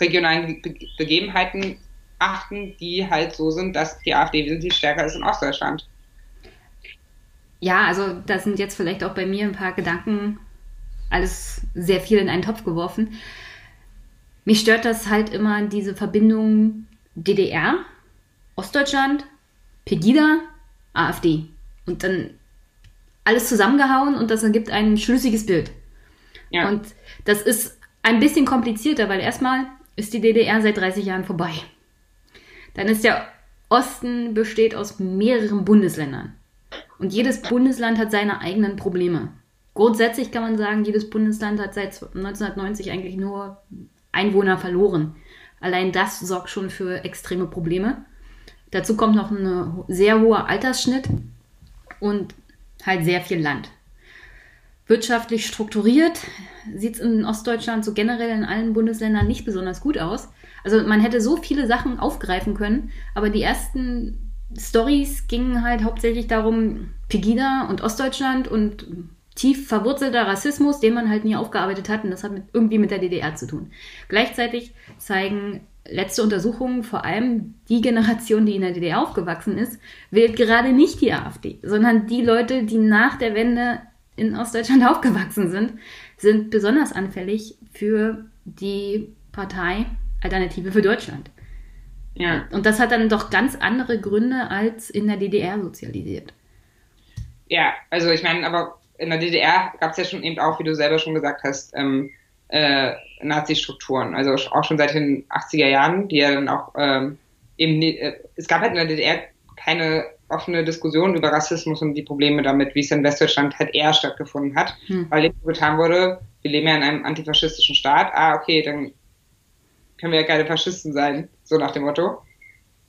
regionalen Begebenheiten achten, die halt so sind, dass die AfD wesentlich stärker ist in Ostdeutschland ja, also da sind jetzt vielleicht auch bei mir ein paar Gedanken, alles sehr viel in einen Topf geworfen. Mich stört das halt immer, diese Verbindung DDR, Ostdeutschland, Pegida, AfD. Und dann alles zusammengehauen und das ergibt ein schlüssiges Bild. Ja. Und das ist ein bisschen komplizierter, weil erstmal ist die DDR seit 30 Jahren vorbei. Dann ist der Osten besteht aus mehreren Bundesländern. Und jedes Bundesland hat seine eigenen Probleme. Grundsätzlich kann man sagen, jedes Bundesland hat seit 1990 eigentlich nur Einwohner verloren. Allein das sorgt schon für extreme Probleme. Dazu kommt noch ein sehr hoher Altersschnitt und halt sehr viel Land. Wirtschaftlich strukturiert sieht es in Ostdeutschland so generell in allen Bundesländern nicht besonders gut aus. Also man hätte so viele Sachen aufgreifen können, aber die ersten Stories gingen halt hauptsächlich darum, Pegida und Ostdeutschland und tief verwurzelter Rassismus, den man halt nie aufgearbeitet hat. Und das hat mit, irgendwie mit der DDR zu tun. Gleichzeitig zeigen letzte Untersuchungen, vor allem die Generation, die in der DDR aufgewachsen ist, wählt gerade nicht die AfD, sondern die Leute, die nach der Wende in Ostdeutschland aufgewachsen sind, sind besonders anfällig für die Partei Alternative für Deutschland. Ja. Und das hat dann doch ganz andere Gründe als in der DDR sozialisiert. Ja, also ich meine, aber in der DDR gab es ja schon eben auch, wie du selber schon gesagt hast, ähm, äh, Nazi-Strukturen. Also auch schon seit den 80er Jahren, die ja dann auch ähm, eben, äh, es gab halt in der DDR keine offene Diskussion über Rassismus und die Probleme damit, wie es in Westdeutschland halt eher stattgefunden hat, hm. weil eben getan wurde, wir leben ja in einem antifaschistischen Staat, ah, okay, dann können wir ja keine Faschisten sein, so nach dem Motto.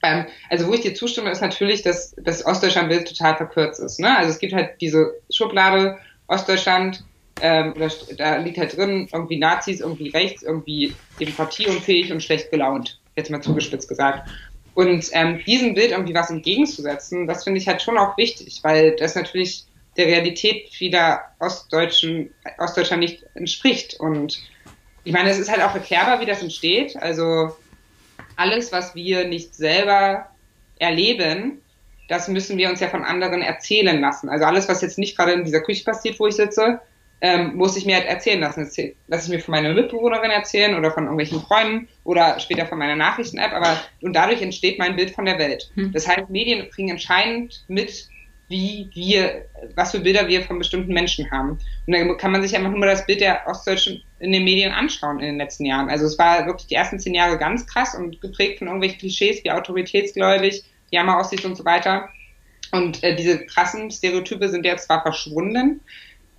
Ähm, also wo ich dir zustimme, ist natürlich, dass das Ostdeutschland-Bild total verkürzt ist. Ne? Also es gibt halt diese Schublade Ostdeutschland, ähm, da, da liegt halt drin irgendwie Nazis, irgendwie rechts, irgendwie demokratieunfähig und schlecht gelaunt, jetzt mal zugespitzt gesagt. Und ähm, diesem Bild irgendwie was entgegenzusetzen, das finde ich halt schon auch wichtig, weil das natürlich der Realität vieler Ostdeutschen, Ostdeutscher nicht entspricht. Und ich meine, es ist halt auch erklärbar, wie das entsteht. Also alles, was wir nicht selber erleben, das müssen wir uns ja von anderen erzählen lassen. Also alles, was jetzt nicht gerade in dieser Küche passiert, wo ich sitze, ähm, muss ich mir halt erzählen lassen. Lass ich mir von meiner Mitbewohnerin erzählen oder von irgendwelchen Freunden oder später von meiner Nachrichten-App. Aber und dadurch entsteht mein Bild von der Welt. Hm. Das heißt, Medien kriegen entscheidend mit, wie wir, was für Bilder wir von bestimmten Menschen haben. Und dann kann man sich einfach nur das Bild der Ostdeutschen in den Medien anschauen in den letzten Jahren. Also es war wirklich die ersten zehn Jahre ganz krass und geprägt von irgendwelchen Klischees wie autoritätsgläubig, Jammer aussieht und so weiter. Und äh, diese krassen Stereotype sind jetzt zwar verschwunden,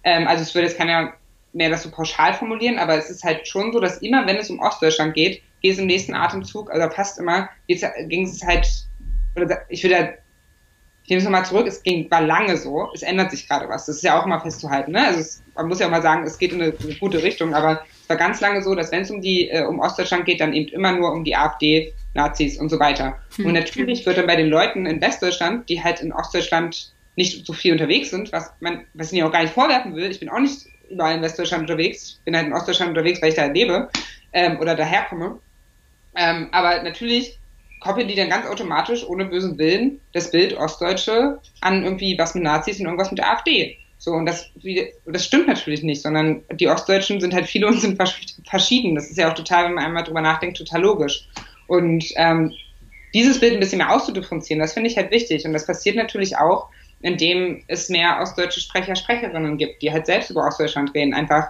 ähm, also es würde jetzt keiner mehr das so pauschal formulieren, aber es ist halt schon so, dass immer, wenn es um Ostdeutschland geht, geht es im nächsten Atemzug, also fast immer, ging es halt, oder ich würde ich nehme es nochmal zurück, es ging, war lange so, es ändert sich gerade was. Das ist ja auch immer festzuhalten. Ne? Also es, man muss ja auch mal sagen, es geht in eine, eine, gute Richtung, aber es war ganz lange so, dass wenn es um die äh, um Ostdeutschland geht, dann eben immer nur um die AfD, Nazis und so weiter. Hm. Und natürlich wird dann bei den Leuten in Westdeutschland, die halt in Ostdeutschland nicht so viel unterwegs sind, was man, was ich mir auch gar nicht vorwerfen will, ich bin auch nicht überall in Westdeutschland unterwegs, ich bin halt in Ostdeutschland unterwegs, weil ich da lebe ähm, oder daherkomme. Ähm, aber natürlich koppeln die dann ganz automatisch, ohne bösen Willen, das Bild Ostdeutsche an irgendwie was mit Nazis und irgendwas mit der AfD. So, und das, wie, das stimmt natürlich nicht, sondern die Ostdeutschen sind halt viele und sind verschieden. Das ist ja auch total, wenn man einmal drüber nachdenkt, total logisch. Und ähm, dieses Bild ein bisschen mehr auszudifferenzieren, das finde ich halt wichtig. Und das passiert natürlich auch, indem es mehr ostdeutsche Sprecher, Sprecherinnen gibt, die halt selbst über Ostdeutschland reden. Einfach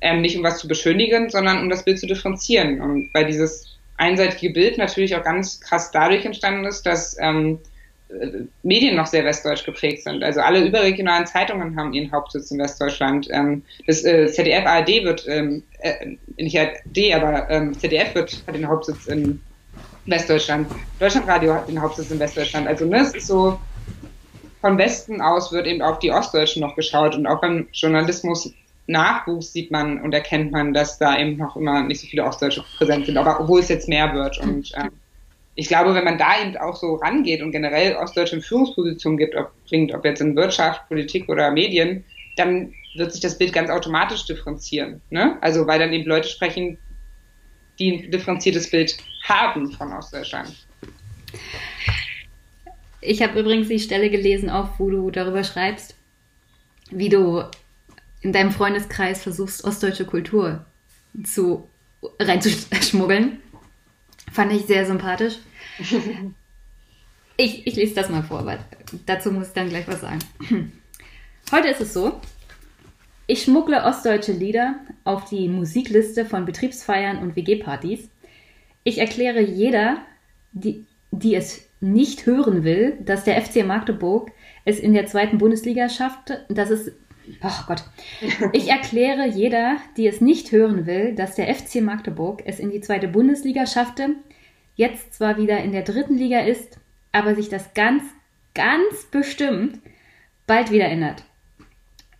ähm, nicht um was zu beschönigen, sondern um das Bild zu differenzieren. Und weil dieses einseitige Bild natürlich auch ganz krass dadurch entstanden ist, dass ähm, äh, Medien noch sehr westdeutsch geprägt sind. Also alle überregionalen Zeitungen haben ihren Hauptsitz in Westdeutschland. Ähm, das äh, ZDF ARD wird, ähm, äh, nicht ARD, aber ähm, ZDF wird, hat den Hauptsitz in Westdeutschland. Deutschlandradio hat den Hauptsitz in Westdeutschland. Also ne, es ist so, von Westen aus wird eben auf die Ostdeutschen noch geschaut und auch beim Journalismus Nachwuchs sieht man und erkennt man, dass da eben noch immer nicht so viele Ostdeutsche präsent sind, aber obwohl es jetzt mehr wird. Und ähm, ich glaube, wenn man da eben auch so rangeht und generell Ostdeutsche in Führungspositionen gibt, ob, bringt, ob jetzt in Wirtschaft, Politik oder Medien, dann wird sich das Bild ganz automatisch differenzieren. Ne? Also weil dann eben Leute sprechen, die ein differenziertes Bild haben von Ostdeutschland. Ich habe übrigens die Stelle gelesen, auch wo du darüber schreibst, wie du in deinem Freundeskreis versuchst, ostdeutsche Kultur zu reinzuschmuggeln. Fand ich sehr sympathisch. Ich, ich lese das mal vor, aber dazu muss ich dann gleich was sagen. Heute ist es so, ich schmuggle ostdeutsche Lieder auf die Musikliste von Betriebsfeiern und WG-Partys. Ich erkläre jeder, die, die es nicht hören will, dass der FC Magdeburg es in der zweiten Bundesliga schafft, dass es Ach Gott. Ich erkläre jeder, die es nicht hören will, dass der FC Magdeburg es in die zweite Bundesliga schaffte, jetzt zwar wieder in der dritten Liga ist, aber sich das ganz, ganz bestimmt bald wieder ändert.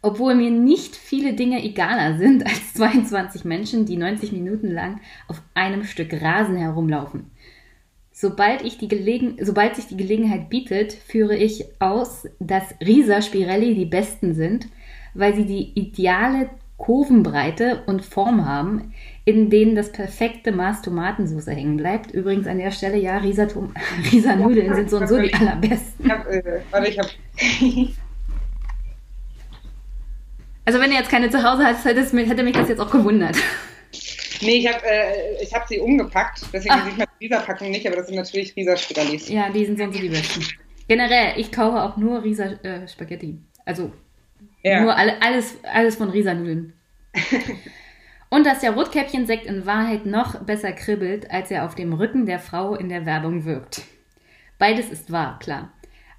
Obwohl mir nicht viele Dinge egaler sind als 22 Menschen, die 90 Minuten lang auf einem Stück Rasen herumlaufen. Sobald, ich die Gelegen sobald sich die Gelegenheit bietet, führe ich aus, dass Risa Spirelli die Besten sind – weil sie die ideale Kurvenbreite und Form haben, in denen das perfekte Maß Tomatensauce hängen bleibt. Übrigens an der Stelle, ja, Riesernudeln Risa ja, sind so und so die allerbesten. Hab, äh, warte, ich hab also wenn ihr jetzt keine zu Hause hast, hätte, hätte mich das jetzt auch gewundert. Nee, ich habe äh, hab sie umgepackt, deswegen Ach. sieht man die Risa-Packung nicht, aber das sind natürlich Risa-Spaghetti. Ja, die sind sonst die besten. Generell, ich kaufe auch nur Risa-Spaghetti. Äh, also ja. Nur alle, alles, alles von Riesernudeln. Und dass der Rotkäppchensekt in Wahrheit noch besser kribbelt, als er auf dem Rücken der Frau in der Werbung wirkt. Beides ist wahr, klar.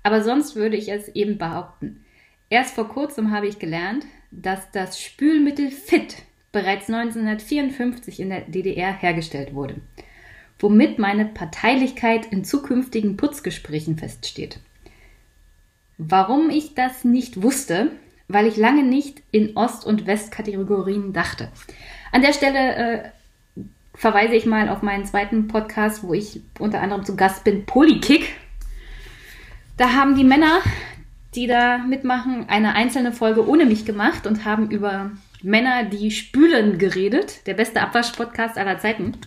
Aber sonst würde ich es eben behaupten. Erst vor kurzem habe ich gelernt, dass das Spülmittel Fit bereits 1954 in der DDR hergestellt wurde, womit meine Parteilichkeit in zukünftigen Putzgesprächen feststeht. Warum ich das nicht wusste, weil ich lange nicht in Ost- und West-Kategorien dachte. An der Stelle äh, verweise ich mal auf meinen zweiten Podcast, wo ich unter anderem zu Gast bin, Polykick. Da haben die Männer, die da mitmachen, eine einzelne Folge ohne mich gemacht und haben über Männer, die spülen, geredet. Der beste Abwasch-Podcast aller Zeiten.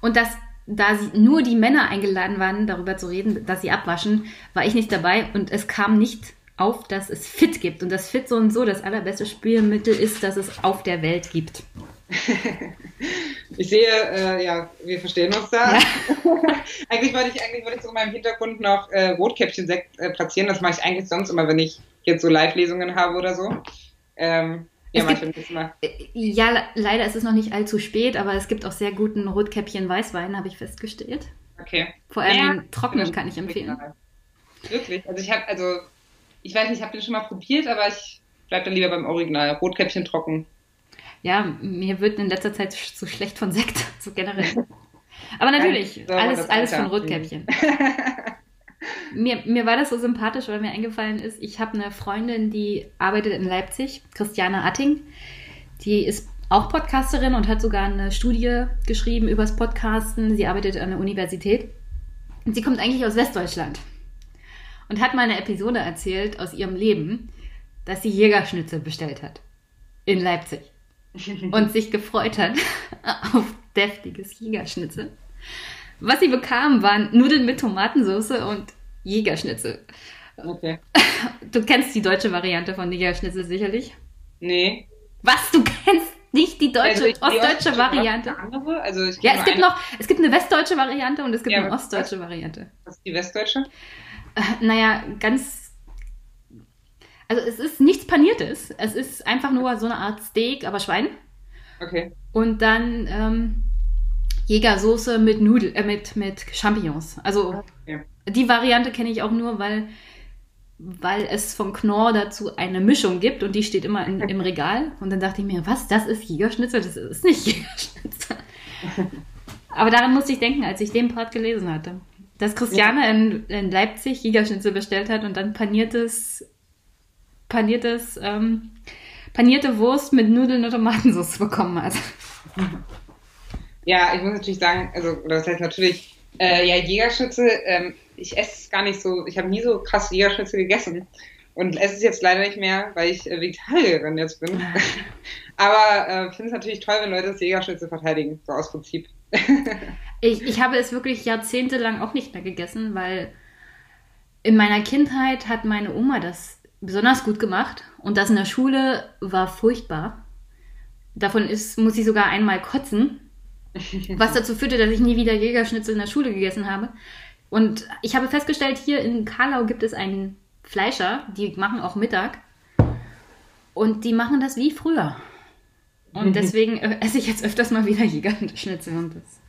Und das, da nur die Männer eingeladen waren, darüber zu reden, dass sie abwaschen, war ich nicht dabei und es kam nicht auf, dass es Fit gibt und das Fit so und so das allerbeste Spülmittel ist, das es auf der Welt gibt. Ich sehe, äh, ja, wir verstehen uns da. Ja. eigentlich wollte ich eigentlich wollte ich so in meinem Hintergrund noch äh, Rotkäppchen-Sekt äh, platzieren. Das mache ich eigentlich sonst immer, wenn ich jetzt so Live-Lesungen habe oder so. Ähm, ja, gibt, mal. Äh, ja, leider ist es noch nicht allzu spät, aber es gibt auch sehr guten Rotkäppchen-Weißwein, habe ich festgestellt. Okay. Vor allem ja, trockenen kann ich empfehlen. Wirklich? Also ich habe, also ich weiß nicht, ich habe den schon mal probiert, aber ich bleibe dann lieber beim Original. Rotkäppchen trocken. Ja, mir wird in letzter Zeit so schlecht von Sekt, so generell. Aber natürlich, so, alles, alles von Rotkäppchen. mir, mir war das so sympathisch, weil mir eingefallen ist, ich habe eine Freundin, die arbeitet in Leipzig, Christiane Atting. Die ist auch Podcasterin und hat sogar eine Studie geschrieben übers Podcasten. Sie arbeitet an der Universität. Und sie kommt eigentlich aus Westdeutschland und hat mal eine Episode erzählt aus ihrem Leben, dass sie Jägerschnitzel bestellt hat in Leipzig und sich gefreut hat auf deftiges Jägerschnitzel. Was sie bekam, waren Nudeln mit Tomatensauce und Jägerschnitzel. Okay. Du kennst die deutsche Variante von Jägerschnitzel sicherlich? Nee. Was? Du kennst nicht die deutsche, also die ostdeutsche Variante? Andere? Also ja, es gibt eine... noch, es gibt eine westdeutsche Variante und es gibt ja, eine ostdeutsche was? Variante. Was ist die westdeutsche? Äh, naja, ganz. Also es ist nichts Paniertes. Es ist einfach nur so eine Art Steak, aber Schwein. Okay. Und dann ähm, Jägersoße mit Nudel, äh, mit, mit Champignons. Also okay. die Variante kenne ich auch nur, weil, weil es von Knorr dazu eine Mischung gibt und die steht immer in, im Regal. Und dann dachte ich mir, was, das ist Jägerschnitzel? Das ist nicht Jägerschnitzel. Aber daran musste ich denken, als ich den Part gelesen hatte. Dass Christiane ja. in, in Leipzig Gigaschnitzel bestellt hat und dann paniertes, paniertes, ähm, panierte Wurst mit Nudeln und Tomatensauce bekommen hat. Ja, ich muss natürlich sagen, also, das heißt natürlich, äh, ja, Jägerschnitzel, ähm, ich esse es gar nicht so, ich habe nie so krass Jägerschnitzel gegessen. Und esse es jetzt leider nicht mehr, weil ich äh, Vegetarierin jetzt bin. Aber äh, finde es natürlich toll, wenn Leute das Jägerschnitzel verteidigen, so aus Prinzip. ich, ich habe es wirklich jahrzehntelang auch nicht mehr gegessen, weil in meiner Kindheit hat meine Oma das besonders gut gemacht und das in der Schule war furchtbar. Davon ist, muss ich sogar einmal kotzen, was dazu führte, dass ich nie wieder Jägerschnitzel in der Schule gegessen habe. Und ich habe festgestellt, hier in Karlau gibt es einen Fleischer, die machen auch Mittag. Und die machen das wie früher. Und deswegen esse ich jetzt öfters mal wieder Jägerschnitzel und das.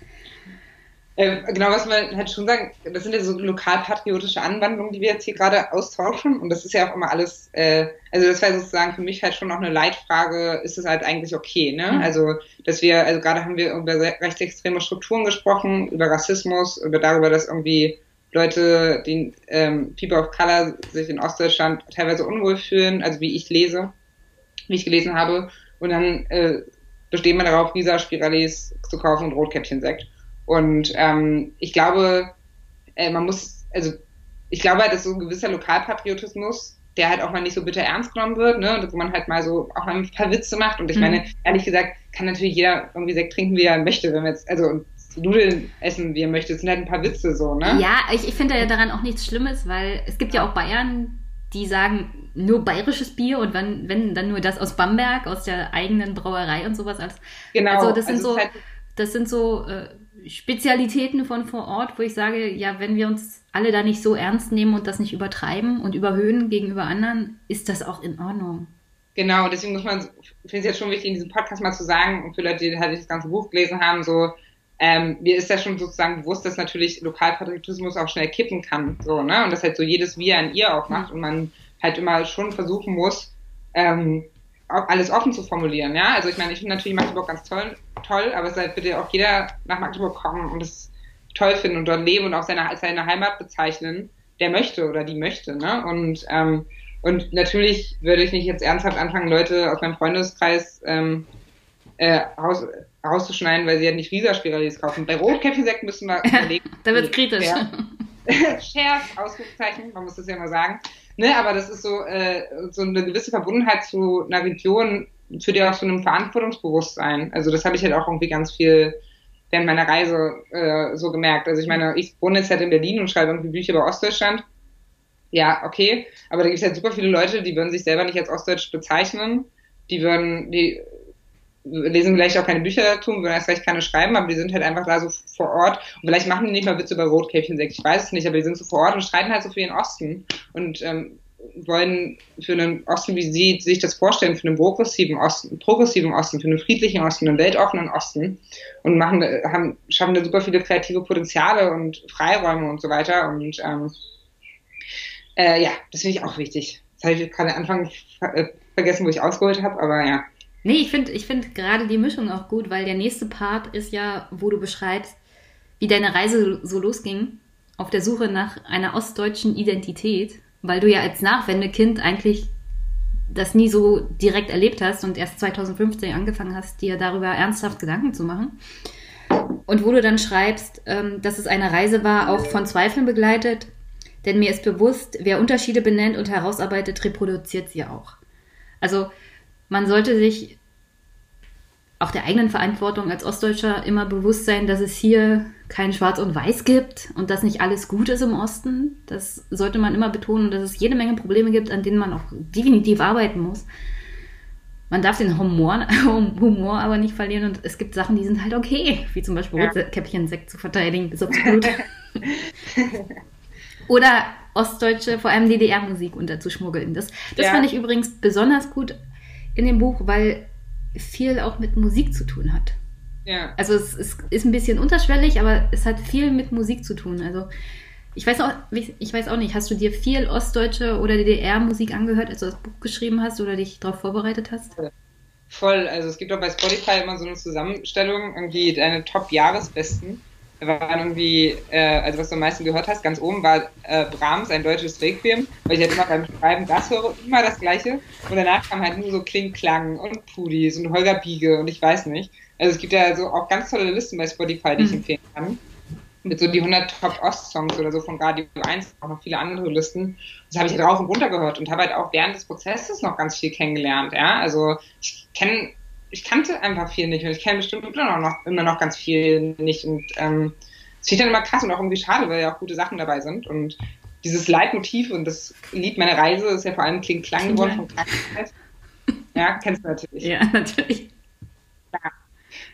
Äh, genau, was man halt schon sagen, das sind ja so lokalpatriotische Anwandlungen, die wir jetzt hier gerade austauschen. Und das ist ja auch immer alles, äh, also das wäre sozusagen für mich halt schon noch eine Leitfrage, ist es halt eigentlich okay, ne? Mhm. Also, dass wir, also gerade haben wir über rechtsextreme Strukturen gesprochen, über Rassismus, über darüber, dass irgendwie Leute, die ähm, People of Color sich in Ostdeutschland teilweise unwohl fühlen, also wie ich lese, wie ich gelesen habe. Und dann äh, bestehen wir darauf, Visa Spiralis zu kaufen und Rotkäppchensekt. Und ähm, ich glaube, äh, man muss, also ich glaube halt, dass so ein gewisser Lokalpatriotismus, der halt auch mal nicht so bitter ernst genommen wird, ne, wo man halt mal so auch mal ein paar Witze macht. Und ich mhm. meine, ehrlich gesagt, kann natürlich jeder irgendwie Sekt trinken, wie er möchte, wenn wir jetzt, also Nudeln essen, wie er möchte. Es sind halt ein paar Witze so, ne? Ja, ich, ich finde ja daran auch nichts Schlimmes, weil es gibt ja auch Bayern, die sagen, nur bayerisches Bier und wenn, wenn dann nur das aus Bamberg, aus der eigenen Brauerei und sowas. Als, genau. Also das sind also so, halt das sind so äh, Spezialitäten von vor Ort, wo ich sage, ja, wenn wir uns alle da nicht so ernst nehmen und das nicht übertreiben und überhöhen gegenüber anderen, ist das auch in Ordnung. Genau, deswegen muss man, finde es jetzt schon wichtig, in diesem Podcast mal zu sagen, und für Leute, die halt das ganze Buch gelesen haben, so, ähm, mir ist ja schon sozusagen bewusst, dass natürlich Lokalpatriotismus auch schnell kippen kann, so, ne, und dass halt so jedes Wir an ihr auch macht und man halt immer schon versuchen muss, ähm, alles offen zu formulieren, ja. Also ich meine, ich finde natürlich Magdeburg ganz toll, toll, aber es soll bitte auch jeder nach Magdeburg kommen und es toll finden und dort leben und auch seine, seine Heimat bezeichnen, der möchte oder die möchte, ne? Und ähm, und natürlich würde ich nicht jetzt ernsthaft anfangen, Leute aus meinem Freundeskreis ähm, äh, raus, rauszuschneiden, weil sie ja nicht Rieser-Spiralis kaufen. Bei Rotkäppchensekten müssen wir überlegen. da wird kritisch. Scherz, Ausrufezeichen, man muss das ja mal sagen. Ne, aber das ist so, äh, so eine gewisse Verbundenheit zu einer Region, führt ja auch zu einem Verantwortungsbewusstsein. Also das habe ich halt auch irgendwie ganz viel während meiner Reise äh, so gemerkt. Also ich meine, ich wohne jetzt halt in Berlin und schreibe irgendwie Bücher über Ostdeutschland. Ja, okay. Aber da gibt es halt super viele Leute, die würden sich selber nicht als Ostdeutsch bezeichnen. Die würden, die lesen vielleicht auch keine Bücher dazu, würden erst vielleicht keine schreiben, aber die sind halt einfach da so vor Ort. Und vielleicht machen die nicht mal Witze über Rotkäppchensekt, ich weiß es nicht, aber die sind so vor Ort und streiten halt so für den Osten und ähm, wollen für einen Osten, wie sie sich das vorstellen, für einen progressiven Osten, progressiven Osten, für einen friedlichen Osten, einen weltoffenen Osten und machen, haben, schaffen da super viele kreative Potenziale und Freiräume und so weiter. Und ähm, äh, ja, das finde ich auch wichtig. Das habe ich gerade Anfang äh, vergessen, wo ich ausgeholt habe, aber ja. Nee, ich finde ich find gerade die Mischung auch gut, weil der nächste Part ist ja, wo du beschreibst, wie deine Reise so losging, auf der Suche nach einer ostdeutschen Identität, weil du ja als Nachwendekind eigentlich das nie so direkt erlebt hast und erst 2015 angefangen hast, dir darüber ernsthaft Gedanken zu machen. Und wo du dann schreibst, ähm, dass es eine Reise war, auch von Zweifeln begleitet, denn mir ist bewusst, wer Unterschiede benennt und herausarbeitet, reproduziert sie auch. Also man sollte sich auch der eigenen Verantwortung als Ostdeutscher immer bewusst sein, dass es hier kein Schwarz und Weiß gibt und dass nicht alles gut ist im Osten. Das sollte man immer betonen, dass es jede Menge Probleme gibt, an denen man auch definitiv arbeiten muss. Man darf den Humor, Humor aber nicht verlieren und es gibt Sachen, die sind halt okay, wie zum Beispiel ja. Rotkäppchen-Sekt zu verteidigen, ist absolut. Oder ostdeutsche, vor allem DDR-Musik unterzuschmuggeln. Das, das ja. fand ich übrigens besonders gut in dem Buch, weil viel auch mit Musik zu tun hat. Ja. Also es, es, ist ein bisschen unterschwellig, aber es hat viel mit Musik zu tun. Also ich weiß auch, ich weiß auch nicht, hast du dir viel ostdeutsche oder DDR-Musik angehört, als du das Buch geschrieben hast oder dich darauf vorbereitet hast? Voll, also es gibt auch bei Spotify immer so eine Zusammenstellung, irgendwie deine Top-Jahresbesten. Waren irgendwie, äh, also was du am meisten gehört hast, ganz oben war äh, Brahms, ein deutsches Requiem, weil ich halt immer beim Schreiben das höre, immer das Gleiche. Und danach kam halt nur so Kling Klang und Pudis und Holger Biege und ich weiß nicht. Also es gibt ja so auch ganz tolle Listen bei Spotify, die ich mhm. empfehlen kann. Mit so die 100 Top Ost-Songs oder so von Radio 1, auch noch viele andere Listen. Das habe ich halt rauf und runter gehört und habe halt auch während des Prozesses noch ganz viel kennengelernt. Ja, also ich kenne ich kannte einfach viel nicht und ich kenne bestimmt immer noch, immer noch ganz viel nicht und ähm, es finde ich dann immer krass und auch irgendwie schade, weil ja auch gute Sachen dabei sind und dieses Leitmotiv und das Lied Meine Reise ist ja vor allem Kling Klang geworden von Krankheit. Ja, kennst du natürlich. Ja, natürlich. Ja.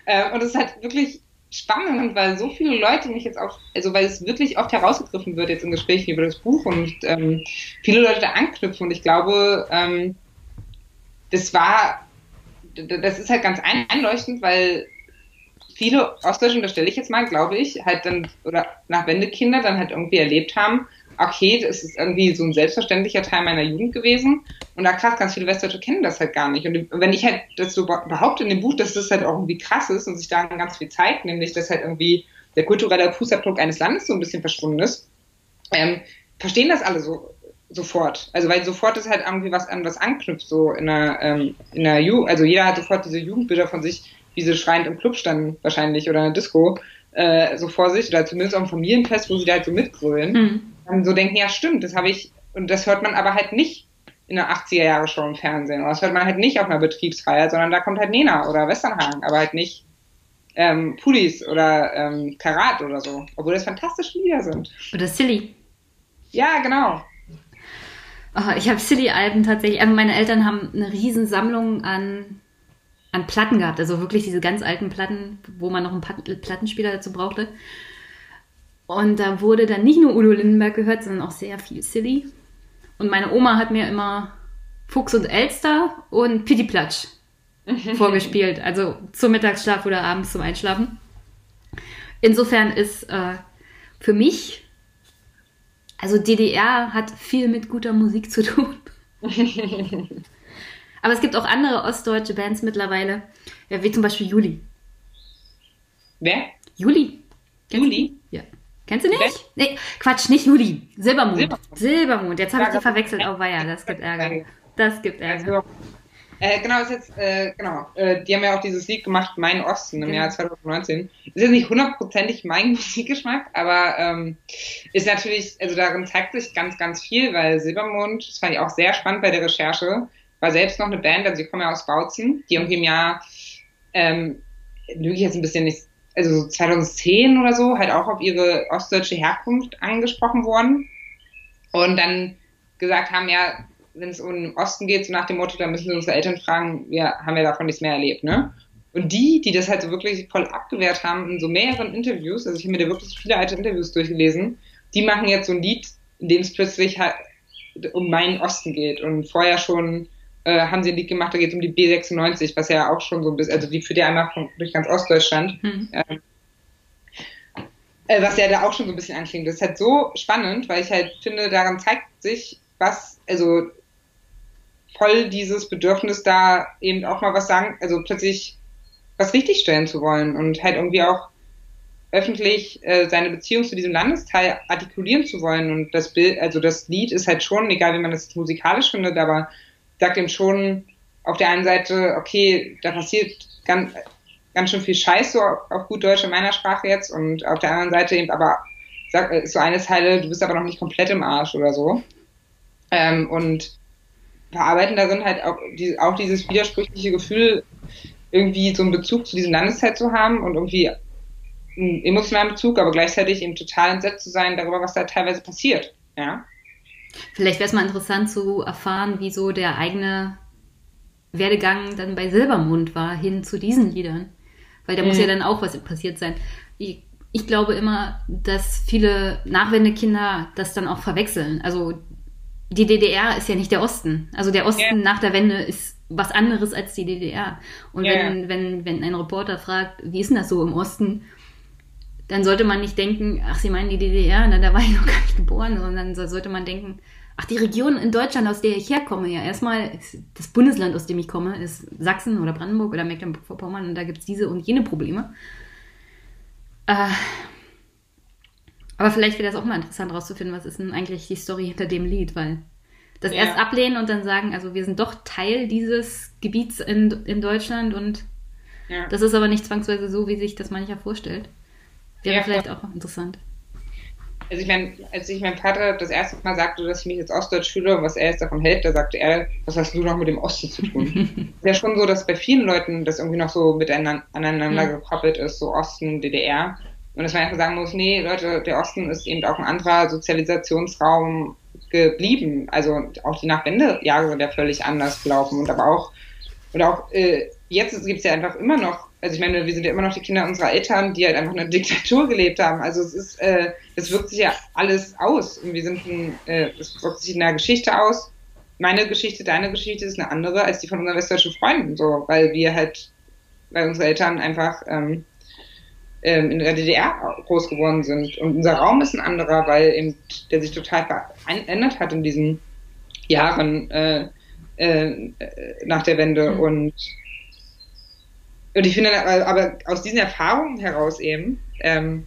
Äh, und es ist halt wirklich spannend, weil so viele Leute mich jetzt auch, also weil es wirklich oft herausgegriffen wird jetzt in Gesprächen über das Buch und ähm, viele Leute da anknüpfen und ich glaube, ähm, das war das ist halt ganz einleuchtend, weil viele Ostdeutsche, das stelle ich jetzt mal, glaube ich, halt dann, oder nach Wendekinder dann halt irgendwie erlebt haben, okay, das ist irgendwie so ein selbstverständlicher Teil meiner Jugend gewesen. Und da krass, ganz viele Westdeutsche kennen das halt gar nicht. Und wenn ich halt das so behaupte in dem Buch, dass das halt auch irgendwie krass ist und sich da ganz viel zeigt, nämlich dass halt irgendwie der kulturelle Fußabdruck eines Landes so ein bisschen verschwunden ist, ähm, verstehen das alle so sofort. Also weil sofort ist halt irgendwie was an was anknüpft, so in der, ähm, in der Jugend, also jeder hat sofort diese Jugendbilder von sich, wie sie schreiend im Club standen wahrscheinlich oder in der Disco, äh, so vor sich, oder zumindest im Familienfest, wo sie da halt so mitgrölen. Mhm. Dann so denken, ja stimmt, das habe ich, und das hört man aber halt nicht in der 80er Jahre Show im Fernsehen. Oder das hört man halt nicht auf einer Betriebsfeier, sondern da kommt halt Nena oder Westernhagen, aber halt nicht ähm, Pulis oder ähm, Karat oder so. Obwohl das fantastische Lieder sind. Oder Silly. Ja, genau. Oh, ich habe Silly-Alben tatsächlich. Also meine Eltern haben eine riesen Sammlung an, an Platten gehabt. Also wirklich diese ganz alten Platten, wo man noch einen Plattenspieler dazu brauchte. Und da wurde dann nicht nur Udo Lindenberg gehört, sondern auch sehr viel Silly. Und meine Oma hat mir immer Fuchs und Elster und Pitti Platsch vorgespielt. Also zum Mittagsschlaf oder abends zum Einschlafen. Insofern ist äh, für mich also DDR hat viel mit guter Musik zu tun. Aber es gibt auch andere ostdeutsche Bands mittlerweile, wie zum Beispiel Juli. Wer? Juli. Kennst Juli? Du? Ja. Kennst du nicht? Nee, Quatsch, nicht Juli. Silbermond. Silbermond. Silbermond. Jetzt habe ich die verwechselt. Oh, weia, das gibt Ärger. Das gibt Ärger. Äh, genau, ist jetzt, äh, genau, äh, die haben ja auch dieses Lied gemacht, Mein Osten, im genau. Jahr 2019. Ist jetzt nicht hundertprozentig mein Musikgeschmack, aber ähm, ist natürlich, also darin zeigt sich ganz, ganz viel, weil Silbermond, das fand ich auch sehr spannend bei der Recherche, war selbst noch eine Band, also sie kommen ja aus Bautzen, die irgendwie im Jahr, ähm, lüge ich jetzt ein bisschen nicht, also so 2010 oder so, halt auch auf ihre ostdeutsche Herkunft angesprochen worden und dann gesagt haben, ja, wenn es um den Osten geht, so nach dem Motto, da müssen wir unsere Eltern fragen, wir haben ja davon nichts mehr erlebt, ne? Und die, die das halt so wirklich voll abgewehrt haben in so mehreren Interviews, also ich habe mir da wirklich viele alte Interviews durchgelesen, die machen jetzt so ein Lied, in dem es plötzlich halt um meinen Osten geht. Und vorher schon äh, haben sie ein Lied gemacht, da geht es um die B96, was ja auch schon so ein bisschen, also die führt ja einmal von, durch ganz Ostdeutschland. Mhm. Ähm, äh, was ja da auch schon so ein bisschen anklingt. Das ist halt so spannend, weil ich halt finde, daran zeigt sich, was, also voll dieses Bedürfnis da eben auch mal was sagen, also plötzlich was richtigstellen zu wollen und halt irgendwie auch öffentlich äh, seine Beziehung zu diesem Landesteil artikulieren zu wollen. Und das Bild, also das Lied ist halt schon, egal wie man das musikalisch findet, aber sagt ihm schon auf der einen Seite, okay, da passiert ganz, ganz schön viel Scheiß so auf gut Deutsch in meiner Sprache jetzt und auf der anderen Seite eben aber sag, ist so eine Zeile, du bist aber noch nicht komplett im Arsch oder so. Ähm, und verarbeiten darin halt auch, die, auch dieses widersprüchliche Gefühl, irgendwie so einen Bezug zu diesem Landesteil zu haben und irgendwie einen emotionalen Bezug, aber gleichzeitig eben total entsetzt zu sein darüber, was da teilweise passiert. Ja. Vielleicht wäre es mal interessant zu erfahren, wieso der eigene Werdegang dann bei Silbermond war, hin zu diesen Liedern. Weil da mhm. muss ja dann auch was passiert sein. Ich, ich glaube immer, dass viele Nachwendekinder das dann auch verwechseln. Also die DDR ist ja nicht der Osten. Also der Osten yeah. nach der Wende ist was anderes als die DDR. Und yeah. wenn, wenn, wenn ein Reporter fragt, wie ist denn das so im Osten, dann sollte man nicht denken, ach, Sie meinen die DDR, na, da war ich noch gar nicht geboren, sondern so sollte man denken, ach, die Region in Deutschland, aus der ich herkomme, ja, erstmal, das Bundesland, aus dem ich komme, ist Sachsen oder Brandenburg oder Mecklenburg-Vorpommern und da gibt es diese und jene Probleme. Äh, aber vielleicht wäre das auch mal interessant rauszufinden, was ist denn eigentlich die Story hinter dem Lied, weil das ja. erst ablehnen und dann sagen, also wir sind doch Teil dieses Gebiets in, in Deutschland und ja. das ist aber nicht zwangsweise so, wie sich das mancher vorstellt. Wäre ja, vielleicht auch interessant. Also ich meine, als ich meinem Vater das erste Mal sagte, dass ich mich jetzt Ostdeutsch fühle und was er jetzt davon hält, da sagte er, was hast du noch mit dem Osten zu tun? ist ja schon so, dass bei vielen Leuten das irgendwie noch so miteinander aneinander mhm. gekoppelt ist, so Osten, DDR. Und dass man einfach sagen muss, nee, Leute, der Osten ist eben auch ein anderer Sozialisationsraum geblieben. Also auch die Nachwendejahre sind ja völlig anders gelaufen und aber auch, und auch äh, jetzt gibt es ja einfach immer noch, also ich meine, wir sind ja immer noch die Kinder unserer Eltern, die halt einfach eine Diktatur gelebt haben. Also es ist, äh, es wirkt sich ja alles aus. Und wir sind ein, äh, es wirkt sich in der Geschichte aus. Meine Geschichte, deine Geschichte ist eine andere als die von unseren westdeutschen Freunden, so, weil wir halt, weil unsere Eltern einfach ähm, ähm, in der DDR groß geworden sind. Und unser Raum ist ein anderer, weil eben der sich total verändert hat in diesen Jahren äh, äh, nach der Wende. Mhm. Und, und ich finde, aber aus diesen Erfahrungen heraus eben, ähm,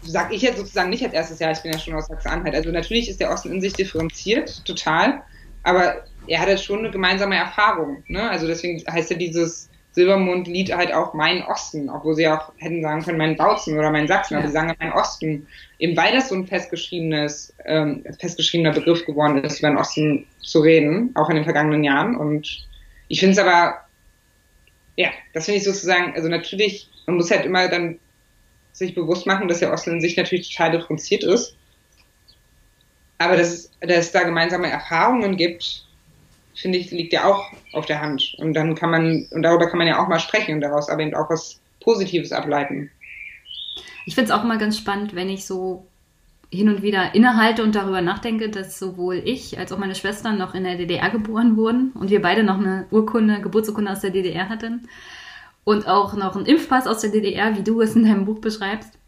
sag ich jetzt sozusagen nicht als erstes Jahr, ich bin ja schon aus Sachsen-Anhalt. Also natürlich ist der Osten in sich differenziert, total, aber er hat jetzt schon eine gemeinsame Erfahrung. Ne? Also deswegen heißt ja dieses Silbermond-Lied halt auch mein Osten, obwohl sie auch hätten sagen können, mein Bautzen oder mein Sachsen, aber sie sagen mein Osten, eben weil das so ein festgeschriebenes, ähm, festgeschriebener Begriff geworden ist, über den Osten zu reden, auch in den vergangenen Jahren. Und ich finde es aber, ja, das finde ich sozusagen, also natürlich, man muss halt immer dann sich bewusst machen, dass der Osten in sich natürlich total differenziert ist. Aber dass dass es da gemeinsame Erfahrungen gibt, finde ich, liegt ja auch auf der Hand. Und dann kann man, und darüber kann man ja auch mal sprechen und daraus aber eben auch was Positives ableiten. Ich finde es auch mal ganz spannend, wenn ich so hin und wieder innehalte und darüber nachdenke, dass sowohl ich als auch meine Schwestern noch in der DDR geboren wurden und wir beide noch eine Urkunde, Geburtsurkunde aus der DDR hatten und auch noch einen Impfpass aus der DDR, wie du es in deinem Buch beschreibst.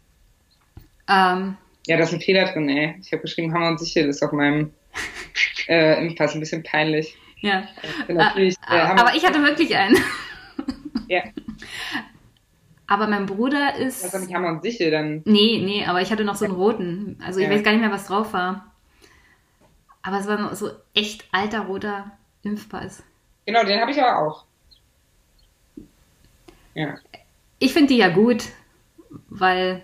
Ähm, ja, da ist ein Fehler drin, ey. Ich habe geschrieben, Hammer und Sicher, das ist auf meinem äh, Impfpass ein bisschen peinlich. Ja. Äh, aber ich hatte wirklich einen. Ja. Aber mein Bruder ist. Ist nicht Hammer und Sichel dann. Nee, nee, aber ich hatte noch so einen roten. Also ich ja. weiß gar nicht mehr, was drauf war. Aber es war so echt alter roter Impfpass. Genau, den habe ich aber auch. Ja. Ich finde die ja gut, weil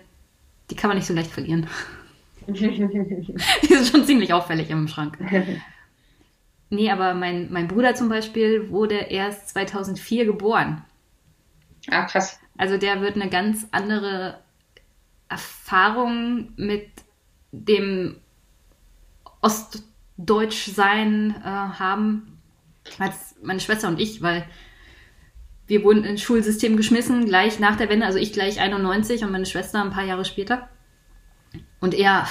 die kann man nicht so leicht verlieren. die sind schon ziemlich auffällig im Schrank. Nee, aber mein, mein Bruder zum Beispiel wurde erst 2004 geboren. Ah, krass. Also der wird eine ganz andere Erfahrung mit dem Ostdeutschsein äh, haben als meine Schwester und ich, weil wir wurden ins Schulsystem geschmissen, gleich nach der Wende, also ich gleich 91 und meine Schwester ein paar Jahre später. Und er,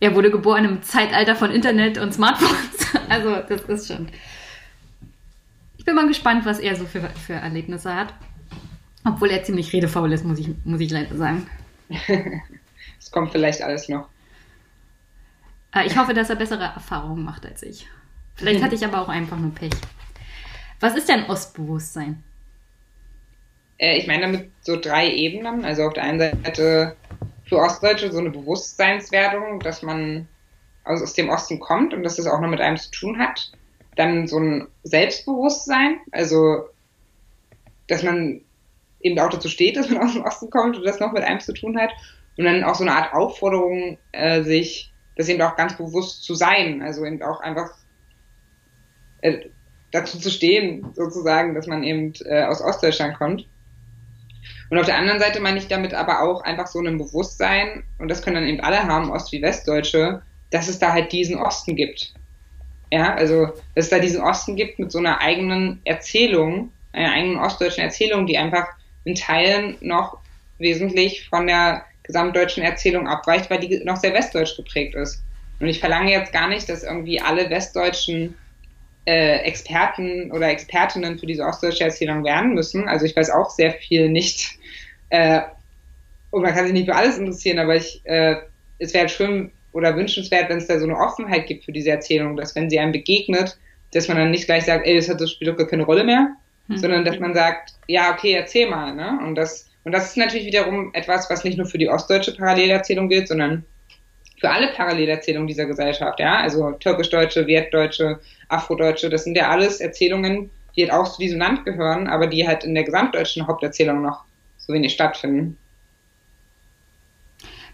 er wurde geboren im Zeitalter von Internet und Smartphones. Also das ist schon. Ich bin mal gespannt, was er so für, für Erlebnisse hat. Obwohl er ziemlich redefaul ist, muss ich, muss ich leider sagen. Es kommt vielleicht alles noch. Äh, ich hoffe, dass er bessere Erfahrungen macht als ich. Vielleicht hatte ich aber auch einfach nur Pech. Was ist denn Ostbewusstsein? Äh, ich meine damit so drei Ebenen. Also auf der einen Seite für Ostdeutsche so eine Bewusstseinswerdung, dass man aus dem Osten kommt und dass das auch noch mit einem zu tun hat. Dann so ein Selbstbewusstsein, also dass man eben auch dazu steht, dass man aus dem Osten kommt und das noch mit einem zu tun hat. Und dann auch so eine Art Aufforderung, äh, sich das eben auch ganz bewusst zu sein. Also eben auch einfach äh, dazu zu stehen, sozusagen, dass man eben äh, aus Ostdeutschland kommt. Und auf der anderen Seite meine ich damit aber auch einfach so ein Bewusstsein, und das können dann eben alle haben, Ost- wie Westdeutsche, dass es da halt diesen Osten gibt. Ja, also, dass es da diesen Osten gibt mit so einer eigenen Erzählung, einer eigenen ostdeutschen Erzählung, die einfach in Teilen noch wesentlich von der gesamtdeutschen Erzählung abweicht, weil die noch sehr westdeutsch geprägt ist. Und ich verlange jetzt gar nicht, dass irgendwie alle westdeutschen äh, Experten oder Expertinnen für diese ostdeutsche Erzählung werden müssen. Also ich weiß auch sehr viel nicht. Äh, und man kann sich nicht für alles interessieren, aber ich, äh, es wäre schön oder wünschenswert, wenn es da so eine Offenheit gibt für diese Erzählung, dass wenn sie einem begegnet, dass man dann nicht gleich sagt, ey, das hat das spielt doch gar keine Rolle mehr, hm. sondern dass man sagt, ja, okay, erzähl mal, ne? Und das, und das ist natürlich wiederum etwas, was nicht nur für die ostdeutsche Parallelerzählung gilt, sondern für alle Parallelerzählungen dieser Gesellschaft, ja, also türkisch-deutsche, wertdeutsche, afrodeutsche, das sind ja alles Erzählungen, die halt auch zu diesem Land gehören, aber die halt in der gesamtdeutschen Haupterzählung noch so wenig stattfinden.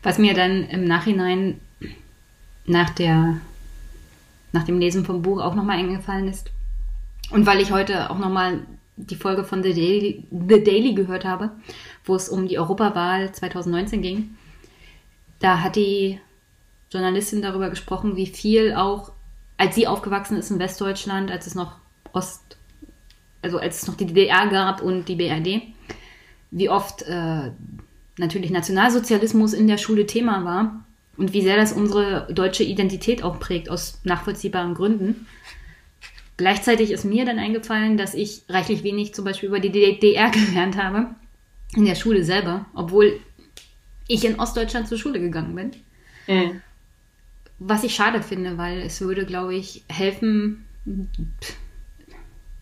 Was mir dann im Nachhinein nach der nach dem Lesen vom Buch auch nochmal eingefallen ist und weil ich heute auch nochmal die Folge von The Daily, The Daily gehört habe, wo es um die Europawahl 2019 ging, da hat die Journalistin darüber gesprochen, wie viel auch, als sie aufgewachsen ist in Westdeutschland, als es noch Ost, also als es noch die DDR gab und die BRD, wie oft äh, natürlich Nationalsozialismus in der Schule Thema war und wie sehr das unsere deutsche Identität auch prägt, aus nachvollziehbaren Gründen. Gleichzeitig ist mir dann eingefallen, dass ich reichlich wenig zum Beispiel über die DDR gelernt habe, in der Schule selber, obwohl ich in Ostdeutschland zur Schule gegangen bin. Mhm. Was ich schade finde, weil es würde, glaube ich, helfen,